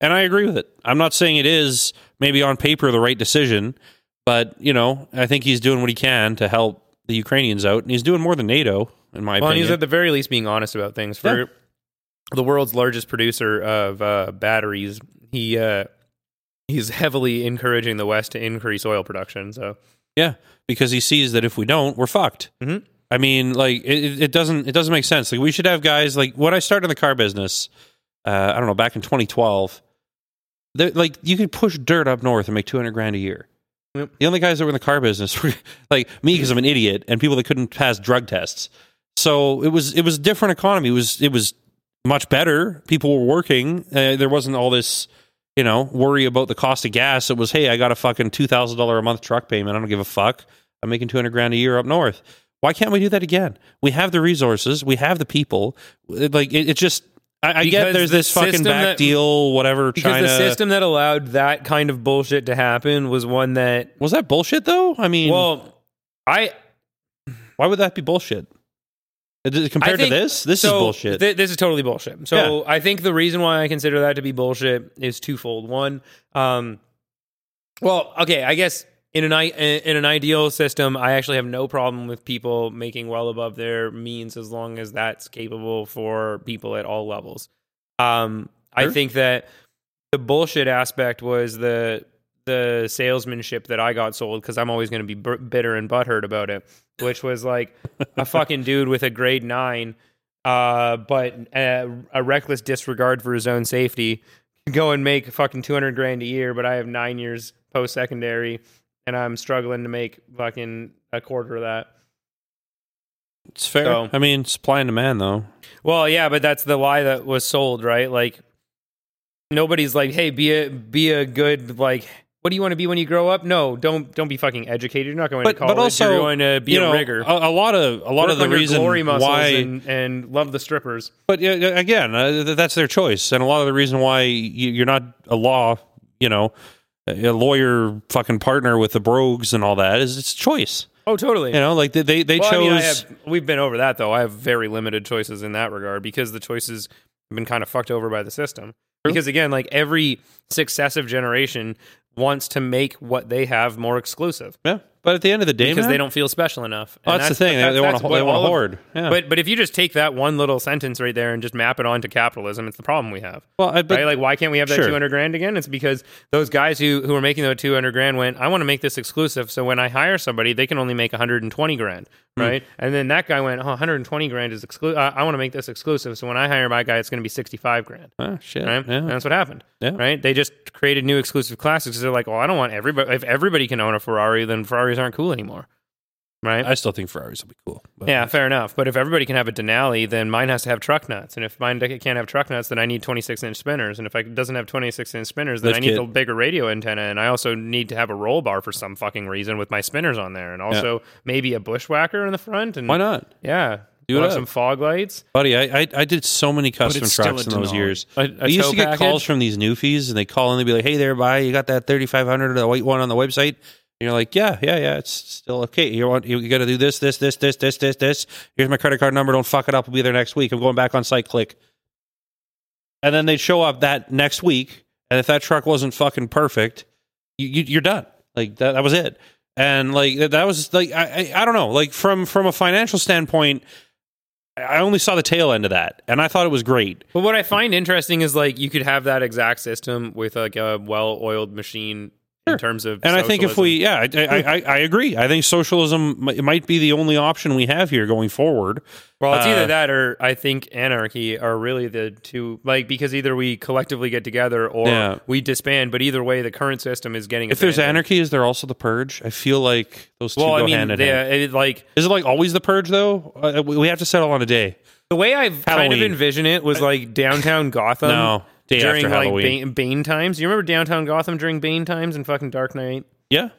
and I agree with it. I'm not saying it is maybe on paper the right decision, but you know I think he's doing what he can to help the Ukrainians out, and he's doing more than NATO, in my Well, opinion. he's at the very least being honest about things. For Yeah. the world's largest producer of uh, batteries, he uh, he's heavily encouraging the West to increase oil production. So Yeah, because he sees that if we don't, we're fucked. Mhm. I mean, like it, it- it doesn't it doesn't make sense. Like we should have guys like when I started in the car business. Uh, I don't know back in 2012. There- Like you could push dirt up north and make 200 grand a year. Yep. The only guys that were in the car business were <laughs> like me because I'm an idiot and people that couldn't pass drug tests. So it was it was a different economy. It was it was much better. People were working. Uh, there wasn't all this you know, worry about the cost of gas. It was, hey, I got a fucking two thousand dollar a month truck payment. I don't give a fuck. I'm making two hundred grand a year up north. Why can't we do that again? We have the resources. We have the people. It- like it, it just. I, I get there's the this fucking back that- deal, whatever. because China the system that allowed that kind of bullshit to happen was one that was that bullshit though. I mean, well, I why would that be bullshit? Compared think- to this, this is bullshit. thi- this is totally bullshit. So I think the reason why I consider that to be bullshit is twofold. One, um, well, okay, I guess in an i- in an ideal system, I actually have no problem with people making well above their means as long as that's capable for people at all levels. Um, I think that the bullshit aspect was the the salesmanship that I got sold because I'm always going to be b- bitter and butthurt about it, which was like a fucking dude with a grade nine, uh, but a, a reckless disregard for his own safety, go and make fucking 200 grand a year, but I have nine years post secondary and I'm struggling to make fucking a quarter of that. it's fair. so- I mean, supply and demand though. Well, yeah, but that's the lie that was sold, right? Like nobody's like, "Hey, be a be a good like what do you want to be when you grow up?" No, don't don't be fucking educated. You're not going But to college. but also you're going to be you a know, rigger. A, a lot of a lot Work of the reason glory muscles why and, and love the strippers. But yeah, again, uh, that's their choice, and a lot of the reason why you, you're not a law, you know, a lawyer fucking partner with the brogues and all that is it's choice. Oh, totally. You know, like they they, they Well, I chose. mean, I have, we've been over that though. I have very limited choices in that regard because the choices have been kind of fucked over by the system. Because again, like every successive generation wants to make what they have more exclusive. yeah, but at the end of the day, because man, they don't feel special enough. Well, And that's, the thing. They, they want to they want to hoard. Yeah. But but if you just take that one little sentence right there and just map it onto capitalism, it's the problem we have. well, I, but right? Like, why can't we have that Sure. 200 grand again? It's because those guys who, who are making that 200 grand went, I want to make this exclusive. So when I hire somebody, they can only make 120 grand, Hmm. right? And then that guy went, oh, 120 grand is exclusive. Uh, I want to make this exclusive. So when I hire my guy, it's going to be 65 grand, ah, shit. right? Yeah. And that's what happened, Yeah. right? They just created new exclusive classes because they're like, well, I don't want everybody. If everybody can own a Ferrari, then Ferraris aren't cool anymore, right? I still think Ferraris will be cool. But Yeah, fair enough. But if everybody can have a Denali, then mine has to have truck nuts. And if mine can't have truck nuts, then I need 26 inch spinners. And if it doesn't have 26 inch spinners, then Lift I need kit. the bigger radio antenna. And I also need to have a roll bar for some fucking reason with my spinners on there. And also maybe a bushwhacker in the front. And why not, Yeah. Do We'll it have some fog lights. buddy? I, I I did so many custom it's still trucks in those Denali. years. A, a I used to get package. calls from these newfies, and they call and they'd be like, "Hey there, buy you got that thirty five hundred, or the white one on the website." You're like, "Yeah, yeah, yeah, it's still okay. You want you got to do this, this, this, this, this, this, this. Here's my credit card number. Don't fuck it up. We'll be there next week. I'm going back on site. Click." And then they'd show up that next week, and if that truck wasn't fucking perfect, you, you you're done. Like that, that was it. And like that was like I, I I don't know. Like from from a financial standpoint. I only saw the tail end of that, and I thought it was great. But what I find interesting is like you could have that exact system with like a well oiled machine Sure. in terms of. And I think if we, yeah, I, I, I, agree. I think socialism might be the only option we have here going forward. Well, it's Uh, either that or I think anarchy are really the two, like, because either we collectively get together or Yeah. we disband, but either way, the current system is getting If there's anarchy, is there also the purge? I feel like those two Well, go I mean, hand in they, hand. it, like, Is it like always the purge though? Uh, we have to settle on a day. the way I've kind of Halloween. envisioned it was like downtown Gotham. No, day during after like. Bane, Bane times. You remember downtown Gotham during Bane times and fucking Dark Knight? Yeah.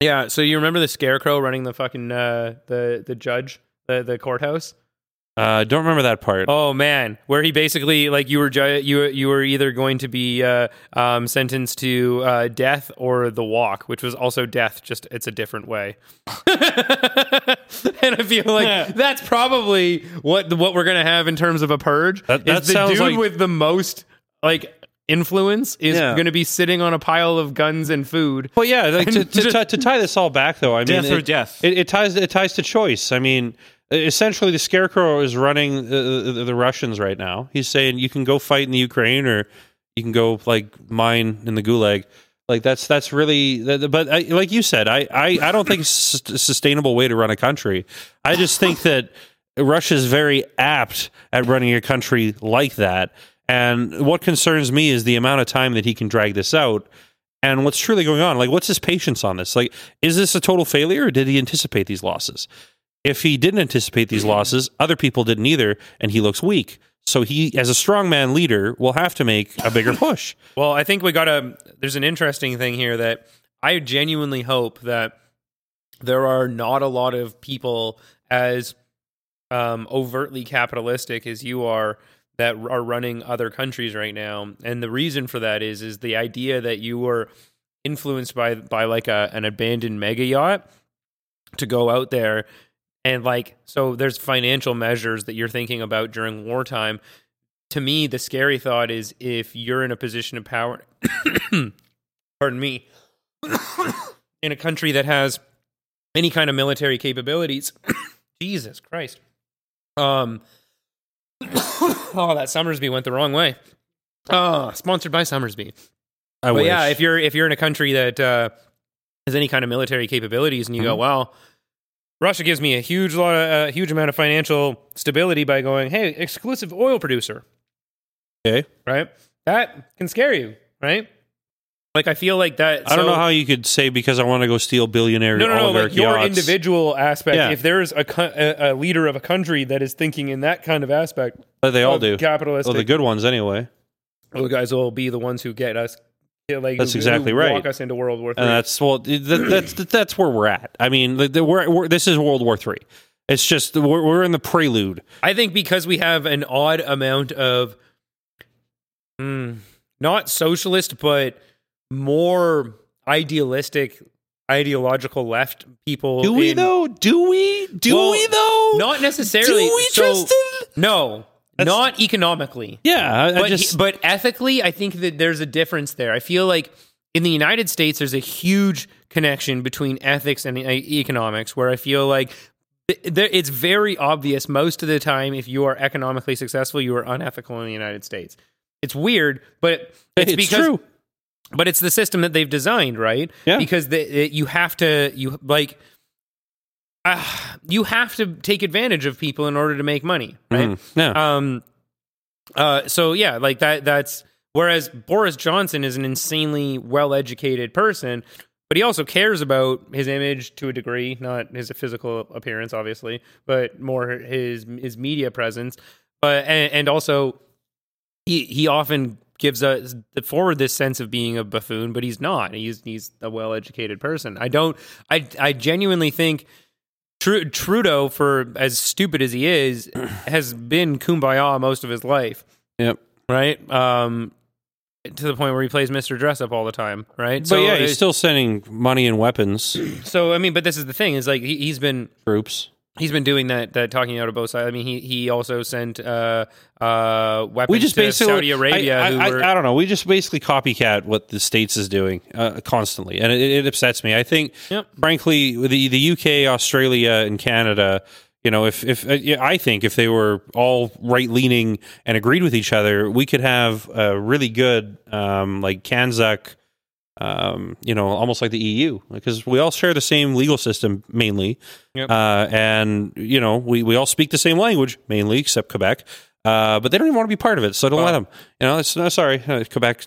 Yeah. So you remember the scarecrow running the fucking uh, the the judge the the courthouse? Uh, don't remember that part. Oh man, where he basically like you were ju- you were- you were either going to be uh, um, sentenced to uh, death or the walk, which was also death, just it's a different way. <laughs> and I feel like that's probably what what we're gonna have in terms of a purge. That- that is the sounds dude like- with the most like influence is Yeah. going to be sitting on a pile of guns and food. Well, yeah, like to, <laughs> And to, just- tie- to tie this all back, though, I mean, Death or it, death. It, it ties it ties to choice. I mean, essentially, the scarecrow is running uh, uh, the, the, the Russians right now. He's saying you can go fight in the Ukraine, or you can go like mine in the Gulag. Like that's that's really, that- but I, like you said, I, I I don't think it's a sustainable way to run a country. I just think that Russia's very apt at running a country like that. And what concerns me is the amount of time that he can drag this out and what's truly going on. Like, what's his patience on this? Like, is this a total failure or did he anticipate these losses? If he didn't anticipate these losses, other people didn't either, and he looks weak. So he, as a strongman leader, will have to make a bigger <laughs> push. Well, I think we got a. There's an interesting thing here that I genuinely hope that there are not a lot of people as um, overtly capitalistic as you are that are running other countries right now, and the reason for that is is the idea that you were influenced by by like a an abandoned mega yacht to go out there and like so there's financial measures that you're thinking about during wartime. To me the scary thought is if you're in a position of power <coughs> pardon me <coughs> in a country that has any kind of military capabilities <coughs> jesus christ. Um <coughs> oh that Somersby went the wrong way oh sponsored by Somersby I but wish. yeah, if you're if you're in a country that uh, has any kind of military capabilities, and you Mm-hmm. go, well, Russia gives me a huge lot, of, a huge amount of financial stability by going, hey, exclusive oil producer, okay. right? That can scare you, right? Like I feel like that. I don't so- know how you could say because I want to go steal billionaire No, no, no. Like your yachts. individual aspect. Yeah. If there's a, a a leader of a country that is thinking in that kind of aspect, But they all do. capitalistic. Well, the good ones anyway. those guys will be the ones who get us. Like That's who- exactly who right. Walk us into World War and that's well that, that's that's where we're at i mean the, the, we're, we're, this is world war three it's just we're, we're in the prelude I think because we have an odd amount of mm, not socialist, but more idealistic, ideological left people. do we in- though do we do Well, we though Not necessarily. do we So- tristan No, That's- not economically. yeah I, I But, just but ethically, I think that there's a difference there. I feel like in the United States, there's a huge connection between ethics and economics, where I feel like it's very obvious most of the time if you are economically successful, you are unethical in the United States. It's weird, but it's, it's because true but it's the system that they've designed, right? Yeah. Because the, it, you have to, you like, uh, you have to take advantage of people in order to make money, right? Mhm. yeah Um, uh, so yeah, like that. That's whereas Boris Johnson is an insanely well-educated person, but he also cares about his image to a degree, not his physical appearance, obviously, but more his his media presence. But and, and also, he he often gives us forward this sense of being a buffoon, but he's not. He's he's a well-educated person. I don't. I I genuinely think. Tru- Trudeau, for as stupid as he is, <clears throat> has been kumbaya most of his life, yep right? Um, to the point where he plays Mr. Dressup all the time, right? but yeah he's still sending money and weapons so I mean, but this is the thing: is like he, he's been troops he's been doing that that talking out of both sides. I mean, he he also sent uh uh weapons we just to basically Saudi Arabia. I, I, who I, were, I don't know we just basically copycat what the states is doing uh, constantly and it, it upsets me i think Yep. frankly the the uk australia and canada you know if if uh, i think if they were all right leaning and agreed with each other we could have a really good um like CANZUK um, you know, almost like the EU, because we all share the same legal system mainly, Yep. uh, and you know, we, we all speak the same language mainly, except Quebec. Uh, but they don't even want to be part of it, so don't let them. You know, it's no sorry, uh, Quebec,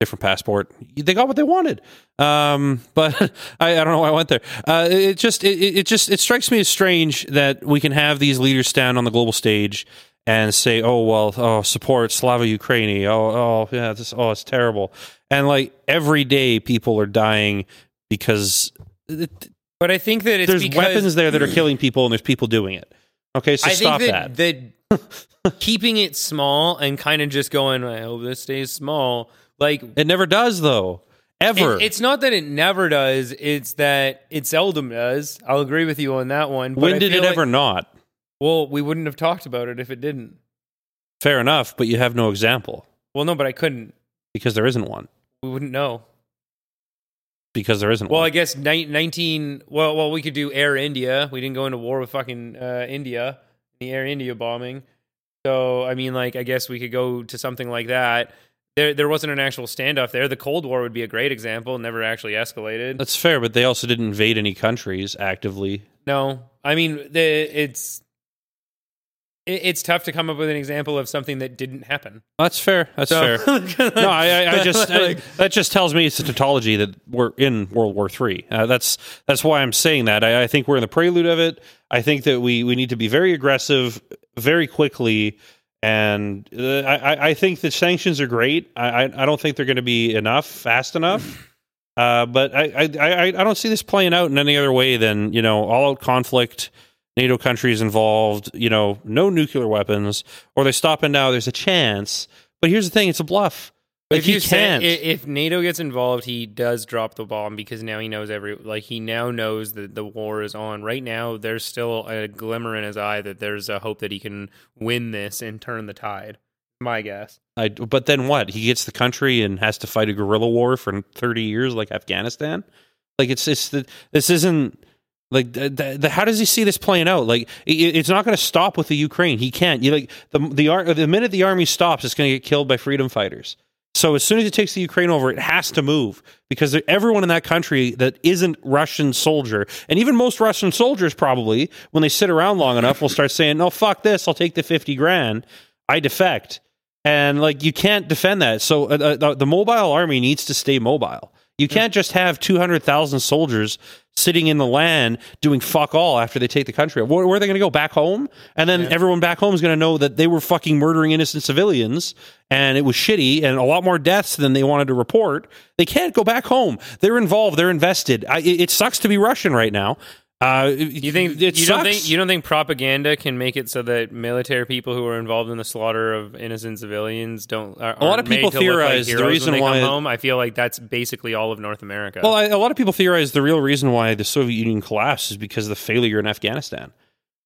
different passport. They got what they wanted. Um, but <laughs> I, I don't know why I went there. Uh, it it just it, it just it strikes me as strange that we can have these leaders stand on the global stage and say, "Oh well, oh support Slava Ukraini." Oh oh yeah, this oh it's terrible. And like every day, people are dying because it, But I think that it's there's weapons there that are killing people and there's people doing it. Okay, so I stop think that. that, that <laughs> keeping it small and kind of just going, I hope this stays small. Like It never does though. Ever. It- it's not that it never does; it's that it seldom does. I'll agree with you on that one. but when did it like- ever not? Well, we wouldn't have talked about it if it didn't. Fair enough, but you have no example Well, no, but I couldn't. because there isn't one. We wouldn't know. Because there isn't one. Well, I one. guess ni- nineteen. Well, well, we could do Air India. We didn't go into war with fucking uh, India, the Air India bombing. So, I mean, like, I guess we could go to something like that. There, there wasn't an actual standoff there. The Cold War would be a great example. Never actually escalated. That's fair, but they also didn't invade any countries actively. No, I mean, the, it's it, it's tough to come up with an example of something that didn't happen. That's fair. That's So- fair. <laughs> No, I, I, I just <laughs> I- that just tells me it's a tautology that we're in World War Three. Uh, that's that's why I'm saying that. I, I think we're in the prelude of it. I think that we we need to be very aggressive, very quickly, and uh, I, I- think the sanctions are great. I I, I don't think they're going to be enough fast enough. Uh, but I, I I I don't see this playing out in any other way than you know all out conflict. NATO countries involved, you know, no nuclear weapons, or they stop and now there's a chance. But here's the thing: it's a bluff. Like if he you can't. if NATO gets involved, he does drop the bomb because now he knows every like he now knows that the war is on. Right now, there's still a glimmer in his eye that there's a hope that he can win this and turn the tide. My guess. I, but then what? He gets the country and has to fight a guerrilla war for 30 years, like Afghanistan. Like it's it's the, this isn't like the, the, the- how does he see this playing out? Like it, it's not going to stop with the Ukraine. He can't. You like the the the minute the army stops, it's going to get killed by freedom fighters. So as soon as it takes the Ukraine over, it has to move because everyone in that country that isn't Russian soldier, and even most Russian soldiers probably, when they sit around long enough, will start saying, "No, fuck this. I'll take the fifty grand. I defect." And like you can't defend that. So uh, uh, the, the mobile army needs to stay mobile. You can't just have 200,000 soldiers sitting in the land doing fuck all after they take the country. Where, where are they going to go? Back home? And then everyone back home is going to know that they were fucking murdering innocent civilians and it was shitty and a lot more deaths than they wanted to report. They can't go back home. They're involved. They're invested. I, it, it sucks to be Russian right now. Uh, You think you sucks. don't think you don't think propaganda can make it so that military people who are involved in the slaughter of innocent civilians don't? Are, A lot of people look like theorize the reason why- home. I feel like that's basically all of North America. Well, I, a lot of people theorize the real reason why the Soviet Union collapsed is because of the failure in Afghanistan.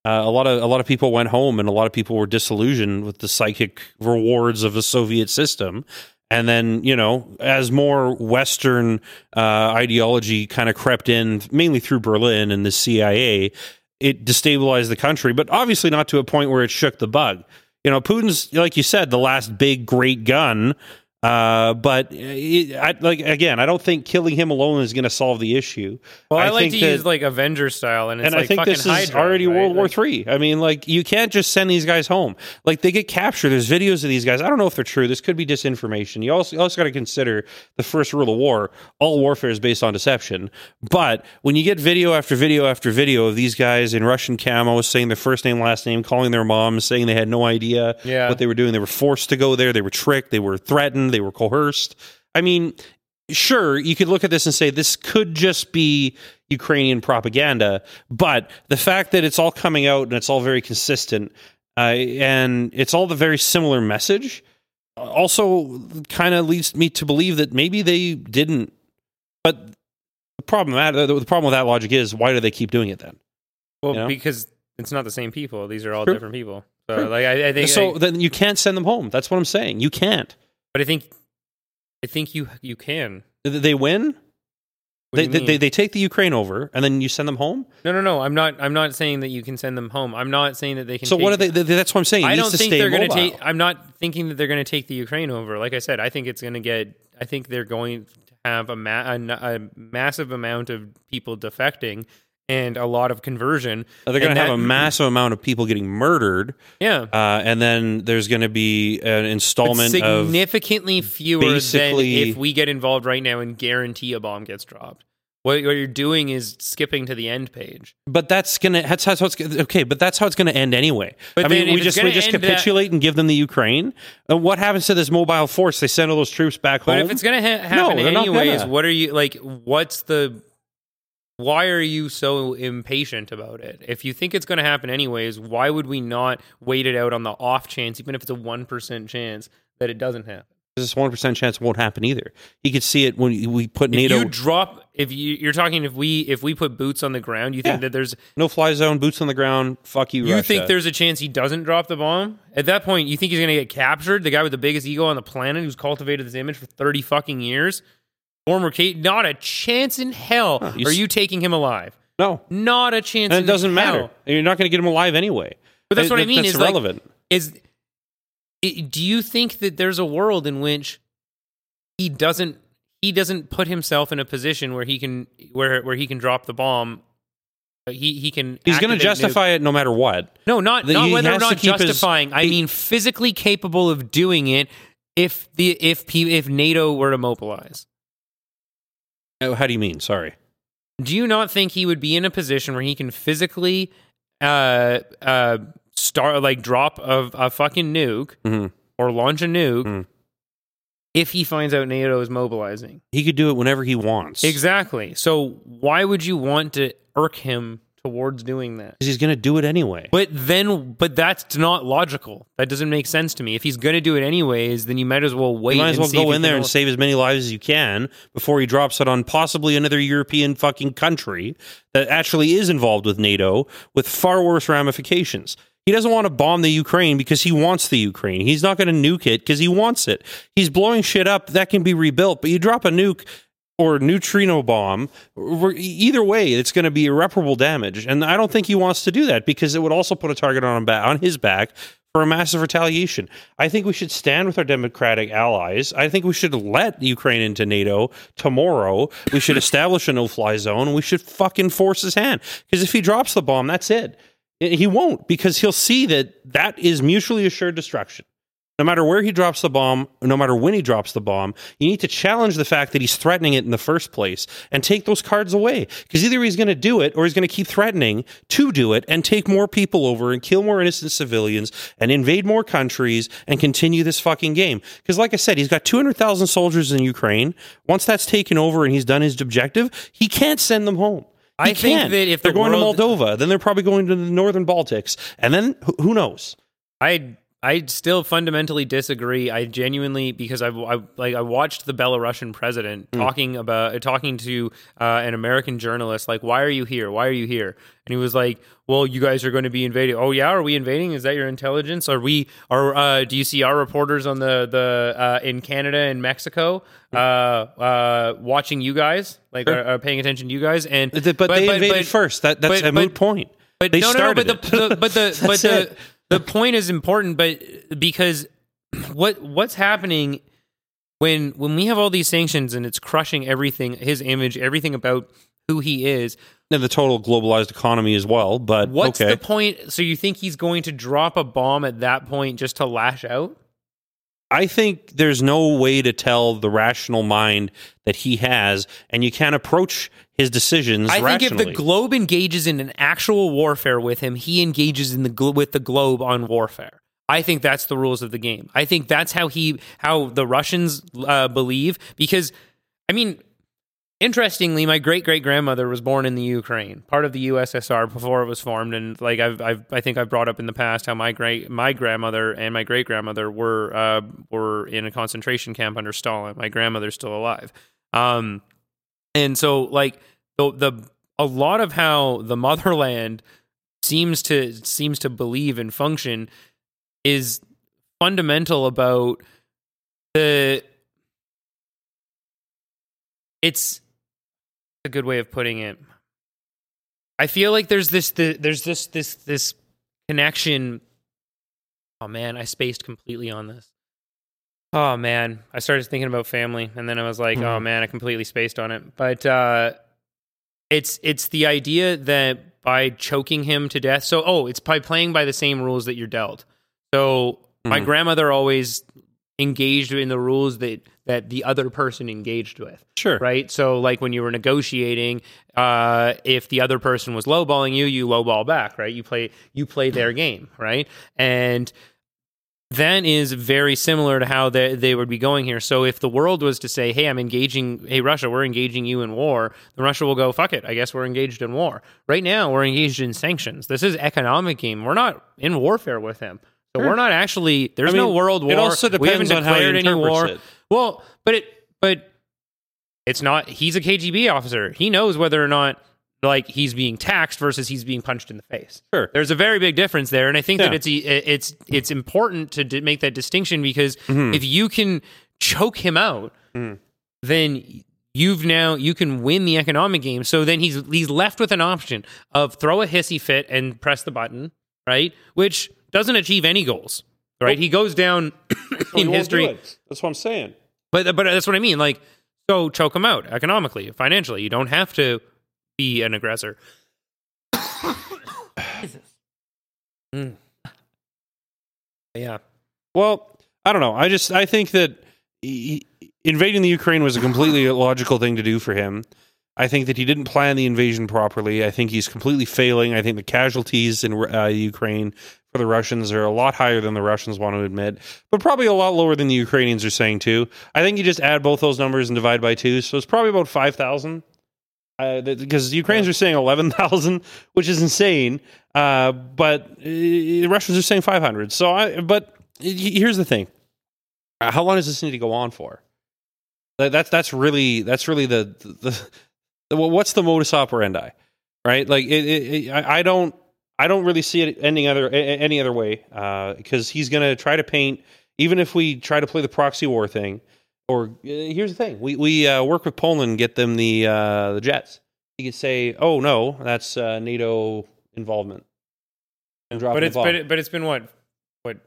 Uh, a lot of a lot of people went home, and a lot of people were disillusioned with the psychic rewards of the Soviet system. And then, you know, as more Western uh, ideology kind of crept in, mainly through Berlin and the CIA, it destabilized the country, but obviously not to a point where it shook the bug. You know, Putin's, like you said, the last big great gun. Uh, but it, I, like again, I don't think killing him alone is going to solve the issue. well, I, like think to that- use like Avenger style, and it's and like I think fucking this is Hydra, already right? World War Three. I mean, like you can't just send these guys home. Like they get captured. There's videos of these guys. I don't know if they're true. This could be disinformation. You also you also got to consider the first rule of war. All warfare is based on deception. But when you get video after video after video of these guys in Russian camo saying their first name, last name, calling their moms, saying they had no idea Yeah. what they were doing, they were forced to go there, they were tricked, they were threatened, they were coerced. I mean, sure, you could look at this and say this could just be Ukrainian propaganda, but the fact that it's all coming out and it's all very consistent uh, and it's all the very similar message also kind of leads me to believe that maybe they didn't. But the problem that the problem with that logic is why do they keep doing it then? Well, you know? because it's not the same people. These are all True. different people. So, True. like, I, I think So I- then you can't send them home. That's what I'm saying. You can't. But I think, I think you you can. They win. They, they, they they take the Ukraine over and then you send them home. no, no, no. I'm not. I'm not saying that you can send them home. I'm not saying that they can. So take, what are they? th- That's what I'm saying. It I don't think they're going to take. I'm not thinking that they're going to take the Ukraine over. Like I said, I think it's going to get. I think they're going to have a, ma- a, a massive amount of people defecting and a lot of conversion. They're going to have a massive amount of people getting murdered, Yeah. uh, and then there's going to be an installment of. significantly fewer than if we get involved right now and guarantee a bomb gets dropped. What, what you're doing is skipping to the end page. But that's gonna that's how it's okay. But that's how it's going to end anyway. But I mean, we just we just end that- capitulate and give them the Ukraine. And what happens to this mobile force? They send all those troops back home. But if it's going to ha- happen they're anyways, gonna. what are you like? What's the why are you so impatient about it? If you think it's going to happen anyways, why would we not wait it out on the off chance, even if it's a 1% chance that it doesn't happen? One percent chance won't happen either. He could see it when we put NATO. If you drop, if you, you're talking, if we if we put boots on the ground, you think Yeah. that there's no fly zone, boots on the ground. Fuck you, You Russia. think there's a chance he doesn't drop the bomb? At that point, you think he's going to get captured? The guy with the biggest ego on the planet who's cultivated this image for 30 fucking years? Former Kate, not a chance in hell you are s- you taking him alive. no? Not a chance And it doesn't hell. matter. You're not going to get him alive anyway. But that's That- what I mean. That's is like, irrelevant. is i do you think that there's a world in which he doesn't he doesn't put himself in a position where he can where where he can drop the bomb? He he can. He's going to activate nuke- justify it no matter what. No, not The- not whether or not keep his- justifying. I he- mean, physically capable of doing it if the if P- if NATO were to mobilize. Oh, How do you mean? Sorry. Do you not think he would be in a position where he can physically uh uh start like drop a, a fucking nuke Mhm. or launch a nuke Mhm. if he finds out NATO is mobilizing? He could do it whenever he wants. Exactly. So why would you want to irk him towards doing that? Because he's going to do it anyway. But then, but that's not logical. That doesn't make sense to me. If he's going to do it anyways, then you might as well wait. you might as well go in there and save as many lives as you can before he drops it on possibly another European fucking country that actually is involved with NATO with far worse ramifications. He doesn't want to bomb the Ukraine because he wants the Ukraine. He's not going to nuke it because he wants it. He's blowing shit up that can be rebuilt, but you drop a nuke or neutrino bomb, either way, it's going to be irreparable damage. And I don't think he wants to do that because it would also put a target on him ba- on his back for a massive retaliation. I think we should stand with our democratic allies. I think we should let Ukraine into NATO tomorrow. We should <laughs> establish a no-fly zone we should fucking force his hand because if he drops the bomb, that's it. He won't because he'll see that that is mutually assured destruction. No matter where he drops the bomb, no matter when he drops the bomb, you need to challenge the fact that he's threatening it in the first place and take those cards away. Because either he's going to do it or he's going to keep threatening to do it and take more people over and kill more innocent civilians and invade more countries and continue this fucking game. Because, like I said, he's got 200,000 soldiers in Ukraine. Once that's taken over and he's done his objective, he can't send them home. He I think can't. that if they're the going world- to Moldova, then they're probably going to the northern Baltics, and then who- who knows? I I still fundamentally disagree. I genuinely because I've I, like I watched the Belarusian president Hmm. talking about talking to uh, an American journalist like why are you here? Why are you here? And he was like, "Well, you guys are going to be invading." Oh yeah, are we invading? Is that your intelligence? Are we are uh, do you see our reporters on the the uh, in Canada and Mexico uh, uh, watching you guys? Like Sure. are, are paying attention to you guys? And But, they invaded but- first. That that's but- a moot point. but they no, no, no. started But the, the but the <laughs> but the. The point is important. But because <clears throat> what what's happening when when we have all these sanctions and it's crushing everything, his image, everything about who he is. and the total globalized economy as well. But What's okay, the point? So you think he's going to drop a bomb at that point just to lash out? I think there's no way to tell the rational mind that he has, and you can't approach his decisions. I think if the globe engages in an actual warfare with him, he engages in the glo- with the globe on warfare. I think that's the rules of the game. I think that's how he how the Russians uh, believe because I mean interestingly my great great grandmother was born in the Ukraine, part of the USSR before it was formed and like I've, I've I think I've brought up in the past how my great my grandmother and my great grandmother were uh, were in a concentration camp under Stalin. My grandmother's still alive. Um and so like the the a lot of how the motherland seems to seems to believe and function is fundamental about the it's a good way of putting it. I feel like there's this the, there's this this this connection. Oh man i spaced completely on this. Oh man i started thinking about family and then i was like oh Mhm. man i completely spaced on it. But uh it's it's the idea that by choking him to death so oh it's by playing by the same rules that you're dealt. So my Mhm. grandmother always engaged in the rules that that the other person engaged with. Sure, right? So like when you were negotiating uh if the other person was lowballing you you lowball back right? You play you play their game right? And that is very similar to how they, they would be going here. So if the world was to say, "Hey, I'm engaging, hey Russia, we're engaging you in war," then Russia will go, "Fuck it, I guess we're engaged in war." Right now, we're engaged in sanctions. This is economic game. We're not in warfare with him. So we're not actually. There's I mean, no world war. it also we haven't depends on how declared any war. it. Well, but it, but it's not. He's a KGB officer. He knows whether or not like he's being taxed versus he's being punched in the face. Sure. There's a very big difference there, and I think that it's it's it's important to d- make that distinction because Mm-hmm. if you can choke him out, then you've now you can win the economic game. So then he's he's left with an option of throw a hissy fit and press the button, right? Which doesn't achieve any goals, right? he goes down <coughs> in history. That's what I'm saying. But but that's what I mean. Like, so choke him out economically, financially. You don't have to be an aggressor. Mm. Yeah. Well, I don't know. I just I think that he, invading the Ukraine was a completely <laughs> illogical thing to do for him. I think that he didn't plan the invasion properly. I think he's completely failing. I think the casualties in uh, Ukraine for the Russians are a lot higher than the Russians want to admit, but probably a lot lower than the Ukrainians are saying too. I think you just add both those numbers and divide by two, so it's probably about five thousand. Uh, because the Ukrainians are saying eleven thousand, which is insane. Uh, but uh, the Russians are saying five hundred. So I, but here's the thing: Uh, how long does this need to go on for? That- That's that's really that's really the the, the what's the modus operandi, right? Like it, it, it, I don't I don't really see it ending other any other way because he's going to try to paint even if we try to play the proxy war thing. Or uh, here's the thing: we we uh, work with Poland, get them the uh, the jets. You could say, "Oh no, that's uh, NATO involvement." And drop But it's but, it, but it's been what what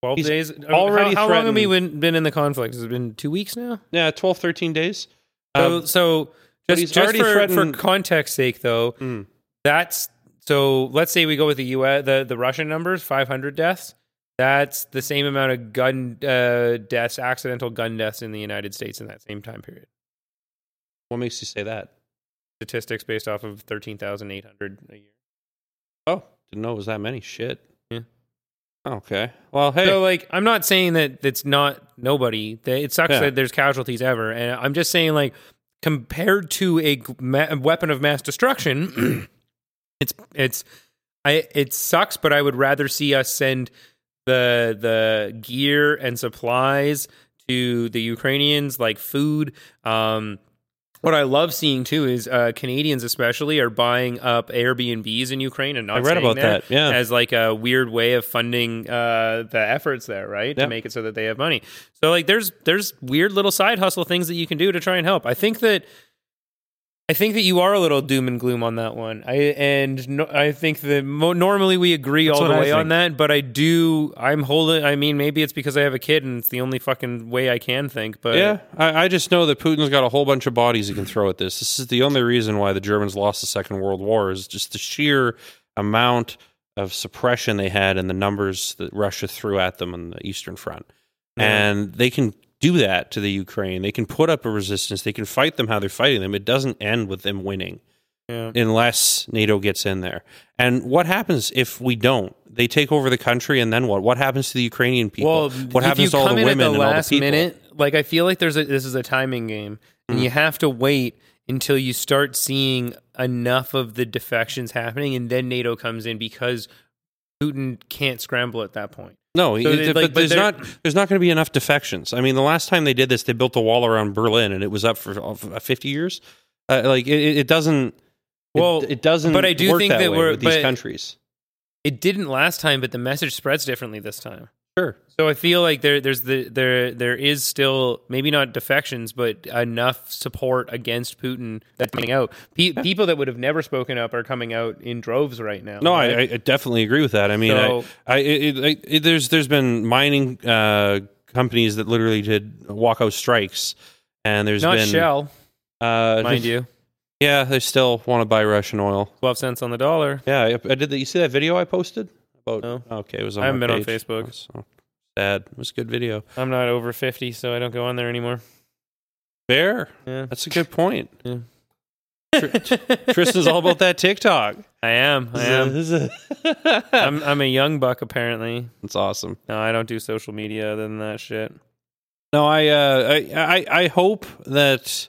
twelve He's days already How, how long have we been, been in the conflict? Has it been two weeks now? yeah, 12, 13 days. So, Um, so just, just for, for context sake, though, Mm. that's so. Let's say we go with the U.S. the the Russian numbers, five hundred deaths. That's the same amount of gun uh, deaths, accidental gun deaths in the United States in that same time period. what makes you say that? Statistics based off of thirteen thousand eight hundred a year. Oh, didn't know it was that many. Shit. Yeah. Okay. Well, hey. So, like, I'm not saying that it's not nobody. That It sucks Yeah. that there's casualties ever, and I'm just saying, like, compared to a ma- weapon of mass destruction, <clears throat> it's it's I it sucks, but I would rather see us send the the gear and supplies to the Ukrainians, like food. Um, what I love seeing too is uh, Canadians, especially, are buying up Airbnbs in Ukraine and not I read about that, yeah. as like a weird way of funding uh, the efforts there, right? Yeah. To make it so that they have money. So like, there's there's weird little side hustle things that you can do to try and help. I think that I think that you are a little doom and gloom on that one. I and no, I think that mo- normally we agree all the way on that, but I do. I'm holding. I mean, maybe it's because I have a kid and it's the only fucking way I can think. But yeah, I, I just know that Putin's got a whole bunch of bodies he can throw at this. This is the only reason why the Germans lost the Second World War is just the sheer amount of suppression they had and the numbers that Russia threw at them on the Eastern Front. And they can do that to the Ukraine. They can put up a resistance. They can fight them how they're fighting them. It doesn't end with them winning. Yeah. unless NATO gets in there. And what happens if we don't? They take over the country, and then what? What happens to the Ukrainian people? Well, what happens to all the women the and all the last people? minute, like I feel like there's a this is a timing game, and Mm. you have to wait until you start seeing enough of the defections happening, and then NATO comes in because Putin can't scramble at that point. No, So it- like, but there's not there's not going to be enough defections. I mean, the last time they did this, they built a wall around Berlin, and it was up for uh, 50 years. Uh, like it, it- it doesn't. Well, it, doesn't. but I do work think that, that we're- with these countries. It didn't last time, but the message spreads differently this time. Sure. So I feel like there there's the there there is still maybe not defections, but enough support against Putin that's coming out. Pe- people that would have never spoken up are coming out in droves right now. No, right? I, I definitely agree with that. I mean, So- I, I, it, it, there's there's been mining uh, companies that literally did walkout strikes, and there's not been Shell, uh, mind you. Yeah, they still want to buy Russian oil. Twelve cents on the dollar. Yeah, I, I did. The, you see that video I posted about? No. Okay, it was. On I haven't been on. Facebook. Oh, so sad. It was a good video. I'm not over fifty, so I don't go on there anymore. Fair. Yeah. That's a good point. Yeah. <laughs> Tristan's all about that TikTok. I am. I am. This is a- <laughs> I'm, I'm a young buck, apparently. It's awesome. No, I don't do social media other than that shit. No, I, uh, I, I, I hope that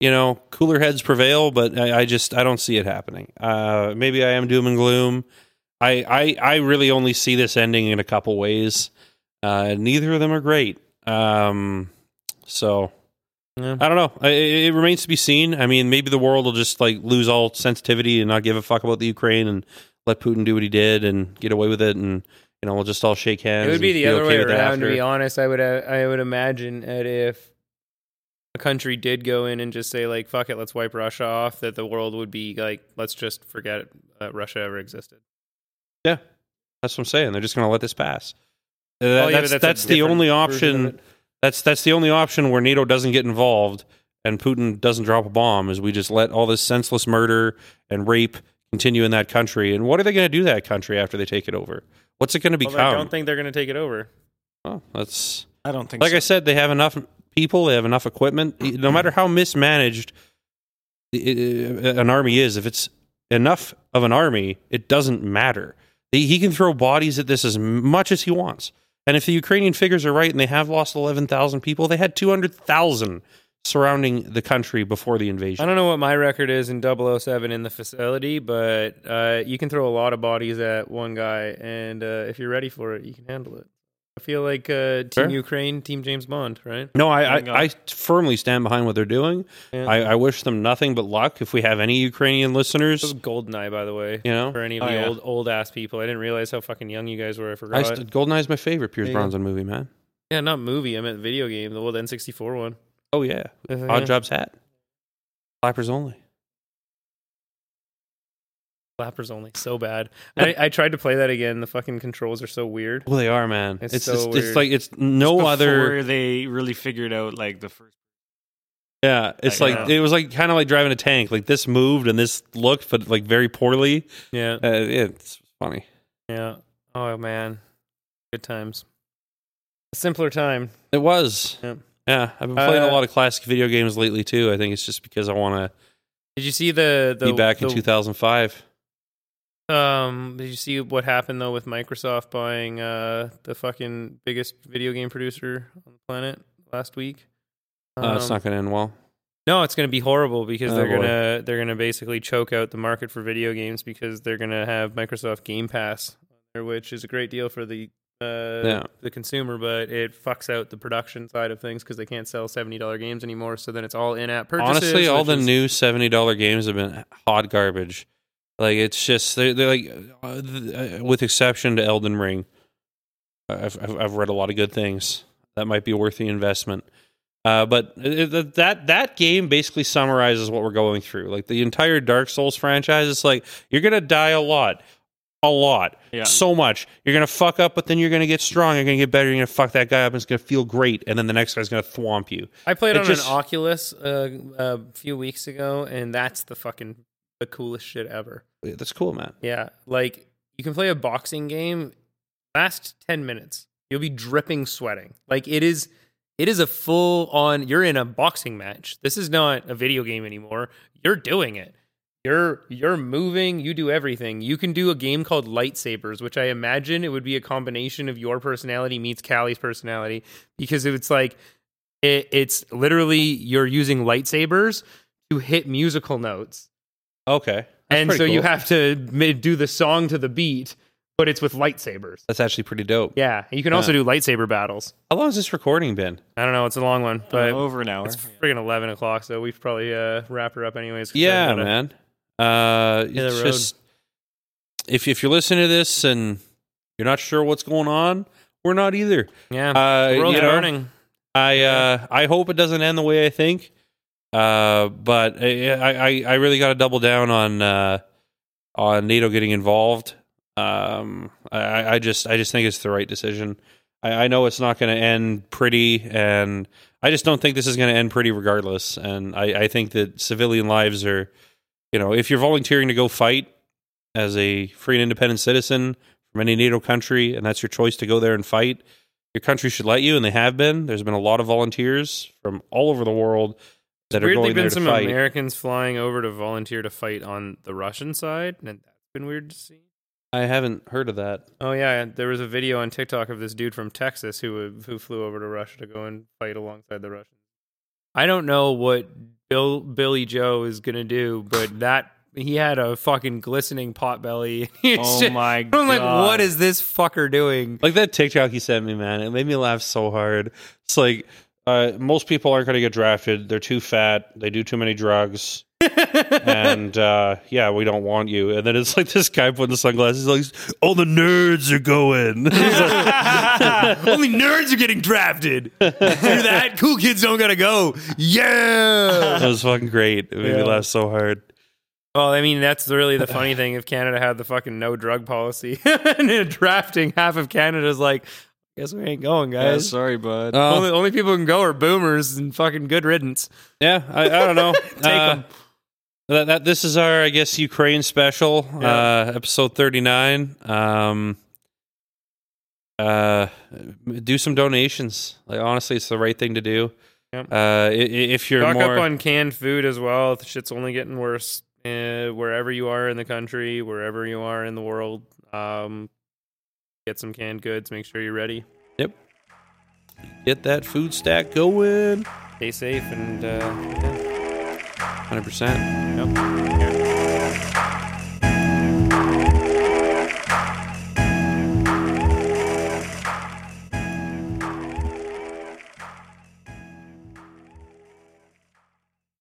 you know cooler heads prevail, but I, I just I don't see it happening. Uh, maybe I am doom and gloom. I, I, I really only see this ending in a couple ways. Uh, neither of them are great. Um, so Yeah. I don't know. I, it, it remains to be seen. I mean, maybe the world will just like lose all sensitivity and not give a fuck about the Ukraine and let Putin do what he did and get away with it, and you know we'll just all shake hands. It would be the feel other okay way around. To be honest, I would uh, I would imagine that if a country did go in and just say like "fuck it," let's wipe Russia off, that the world would be like, let's just forget uh, Russia ever existed. Yeah, that's what I'm saying. They're just going to let this pass. Uh, Oh, yeah, that's but that's, the only option. That's that's the only option where NATO doesn't get involved and Putin doesn't drop a bomb. Is we just let all this senseless murder and rape continue in that country. And what are they going to do that country after they take it over? What's it going to become? Well, I don't think they're going to take it over. Oh, that's I don't think like so. I said. They have enough people. They have enough equipment. No matter how mismanaged i- i- an army is, if it's enough of an army, it doesn't matter. He he can throw bodies at this as much as he wants. And if the Ukrainian figures are right, and they have lost eleven thousand people, they had two hundred thousand surrounding the country before the invasion. I don't know what my record is in 007 in the facility, but uh, you can throw a lot of bodies at one guy, and uh, if you're ready for it, you can handle it. I feel like uh, Team Fair. Ukraine, Team James Bond, right? No, I, I, I firmly stand behind what they're doing. Yeah. I, I wish them nothing but luck. If we have any Ukrainian This listeners, Goldeneye, by the way. you know, For any of Oh, the yeah. old old ass people, I didn't realize how fucking young you guys were. I I forgot. st- Goldeneye's my favorite Pierce you. Bronson movie, man. yeah, not movie. I meant video game. The old N64 one. Oh yeah, Yeah. Oddjob's hat, clappers only. Flappers only. So bad. <laughs> I, I tried to play that again. The fucking controls are so weird. Well, they are, man. It's It's so just, weird. it's like it's no Before other. they really figured out like the first. Yeah, it's I like it was like kind of like driving a tank. Like this moved and this looked, but like very poorly. Yeah. Uh, it's funny. Yeah. Oh man. Good times. A simpler time. It was. Yep. Yeah, I've been playing Uh, a lot of classic video games lately too. I think it's just because I want to. Did you see the the be back in 2005. Um, did you see what happened though with Microsoft buying uh the fucking biggest video game producer on the planet last week? Uh, it's Um, not going to end well. No, it's going to be horrible because Oh, they're boy. gonna they're gonna basically choke out the market for video games because they're gonna have Microsoft Game Pass, which is a great deal for the uh, Yeah. the consumer, but it fucks out the production side of things because they can't sell seventy dollar games anymore. So then it's all in app purchases. Honestly, all the is- new seventy dollar games have been hot garbage. Like it's just they're, they're like, uh, th- uh, with exception to Elden Ring, I've, I've I've read a lot of good things that might be worth the investment. Uh, but it, it- that that game basically summarizes what we're going through. Like the entire Dark Souls franchise, it's like you're gonna die a lot, a lot, Yeah. so much. You're gonna fuck up, but then you're gonna get strong. You're gonna get better. You're gonna fuck that guy up, and it's gonna feel great. And then the next guy's gonna thwomp you. I played It on just- an Oculus uh, a few weeks ago, and that's the fucking the coolest shit ever. That's cool, man. Yeah, like you can play a boxing game. Last ten minutes, you'll be dripping sweating. Like it is, it is a full on. You're in a boxing match. This is not a video game anymore. You're doing it. You're you're moving. You do everything. You can do a game called Lightsabers, which I imagine it would be a combination of your personality meets Callie's personality because it's like it, it's literally you're using lightsabers to hit musical notes Okay. That's and so pretty you have to do the song to the beat, but it's with lightsabers. That's actually pretty dope. Yeah, you can also do lightsaber battles. How long has this recording been? I don't know, it's a long one, but uh, over an hour. it's friggin' eleven o'clock, so we've probably uh, wrap her up anyways. Yeah, man. Uh, it's road. just if if you're listening to this and you're not sure what's going on, we're not either. Yeah, Uh, the world's you know, burning. I uh, I hope it doesn't end the way I think. Uh, but I I, I really got to double down on uh, on NATO getting involved. Um, I, I just I just think it's the right decision. I, I know it's not going to end pretty, and I just don't think this is going to end pretty regardless. And I, I think that civilian lives are, you know, if you're volunteering to go fight as a free and independent citizen from any NATO country, and that's your choice to go there and fight, your country should let you, and they have been. There's been a lot of volunteers from all over the world that are Weirdly, going there been to some fight. Americans flying over to volunteer to fight on the Russian side, and that's been weird to see. I haven't heard of that. Oh yeah, there was a video on TikTok of this dude from Texas who uh, who flew over to Russia to go and fight alongside the Russians. I don't know what Bill Billy Joe is gonna do, but that he had a fucking glistening pot belly. <laughs> It's Oh just- my <laughs> I'm god! like, what is this fucker doing? Like that TikTok he sent me, man, it made me laugh so hard. It's like uh, most people aren't going to get drafted. They're too fat. They do too many drugs. <laughs> and uh, yeah, we don't want you. And then it's like this guy putting the sunglasses, like all the nerds are going. <laughs> <laughs> Only nerds are getting drafted. Hear that? Cool kids don't gotta go. Yeah. that was fucking great. It made me laugh so hard. Well, I mean, that's really the funny thing. If Canada had the fucking no drug policy and drafting, half of Canada's like, guess we ain't going, Yeah, guys. sorry, bud. Uh, only, only people who can go are boomers and fucking good riddance. yeah, I, I don't know. <laughs> Take Uh, 'em. That, that this is our, I guess, Ukraine special, Yeah. uh, episode thirty nine. Um, uh, do some donations. Like honestly, it's the right thing to do. Yep. Uh, i- i- if you're Stock more, up on canned food as well. The shit's only getting worse uh, wherever you are in the country, wherever you are in the world. Um, get some canned goods. Make sure you're ready. Yep. Get that food stack going, Stay safe and uh, yeah. hundred percent.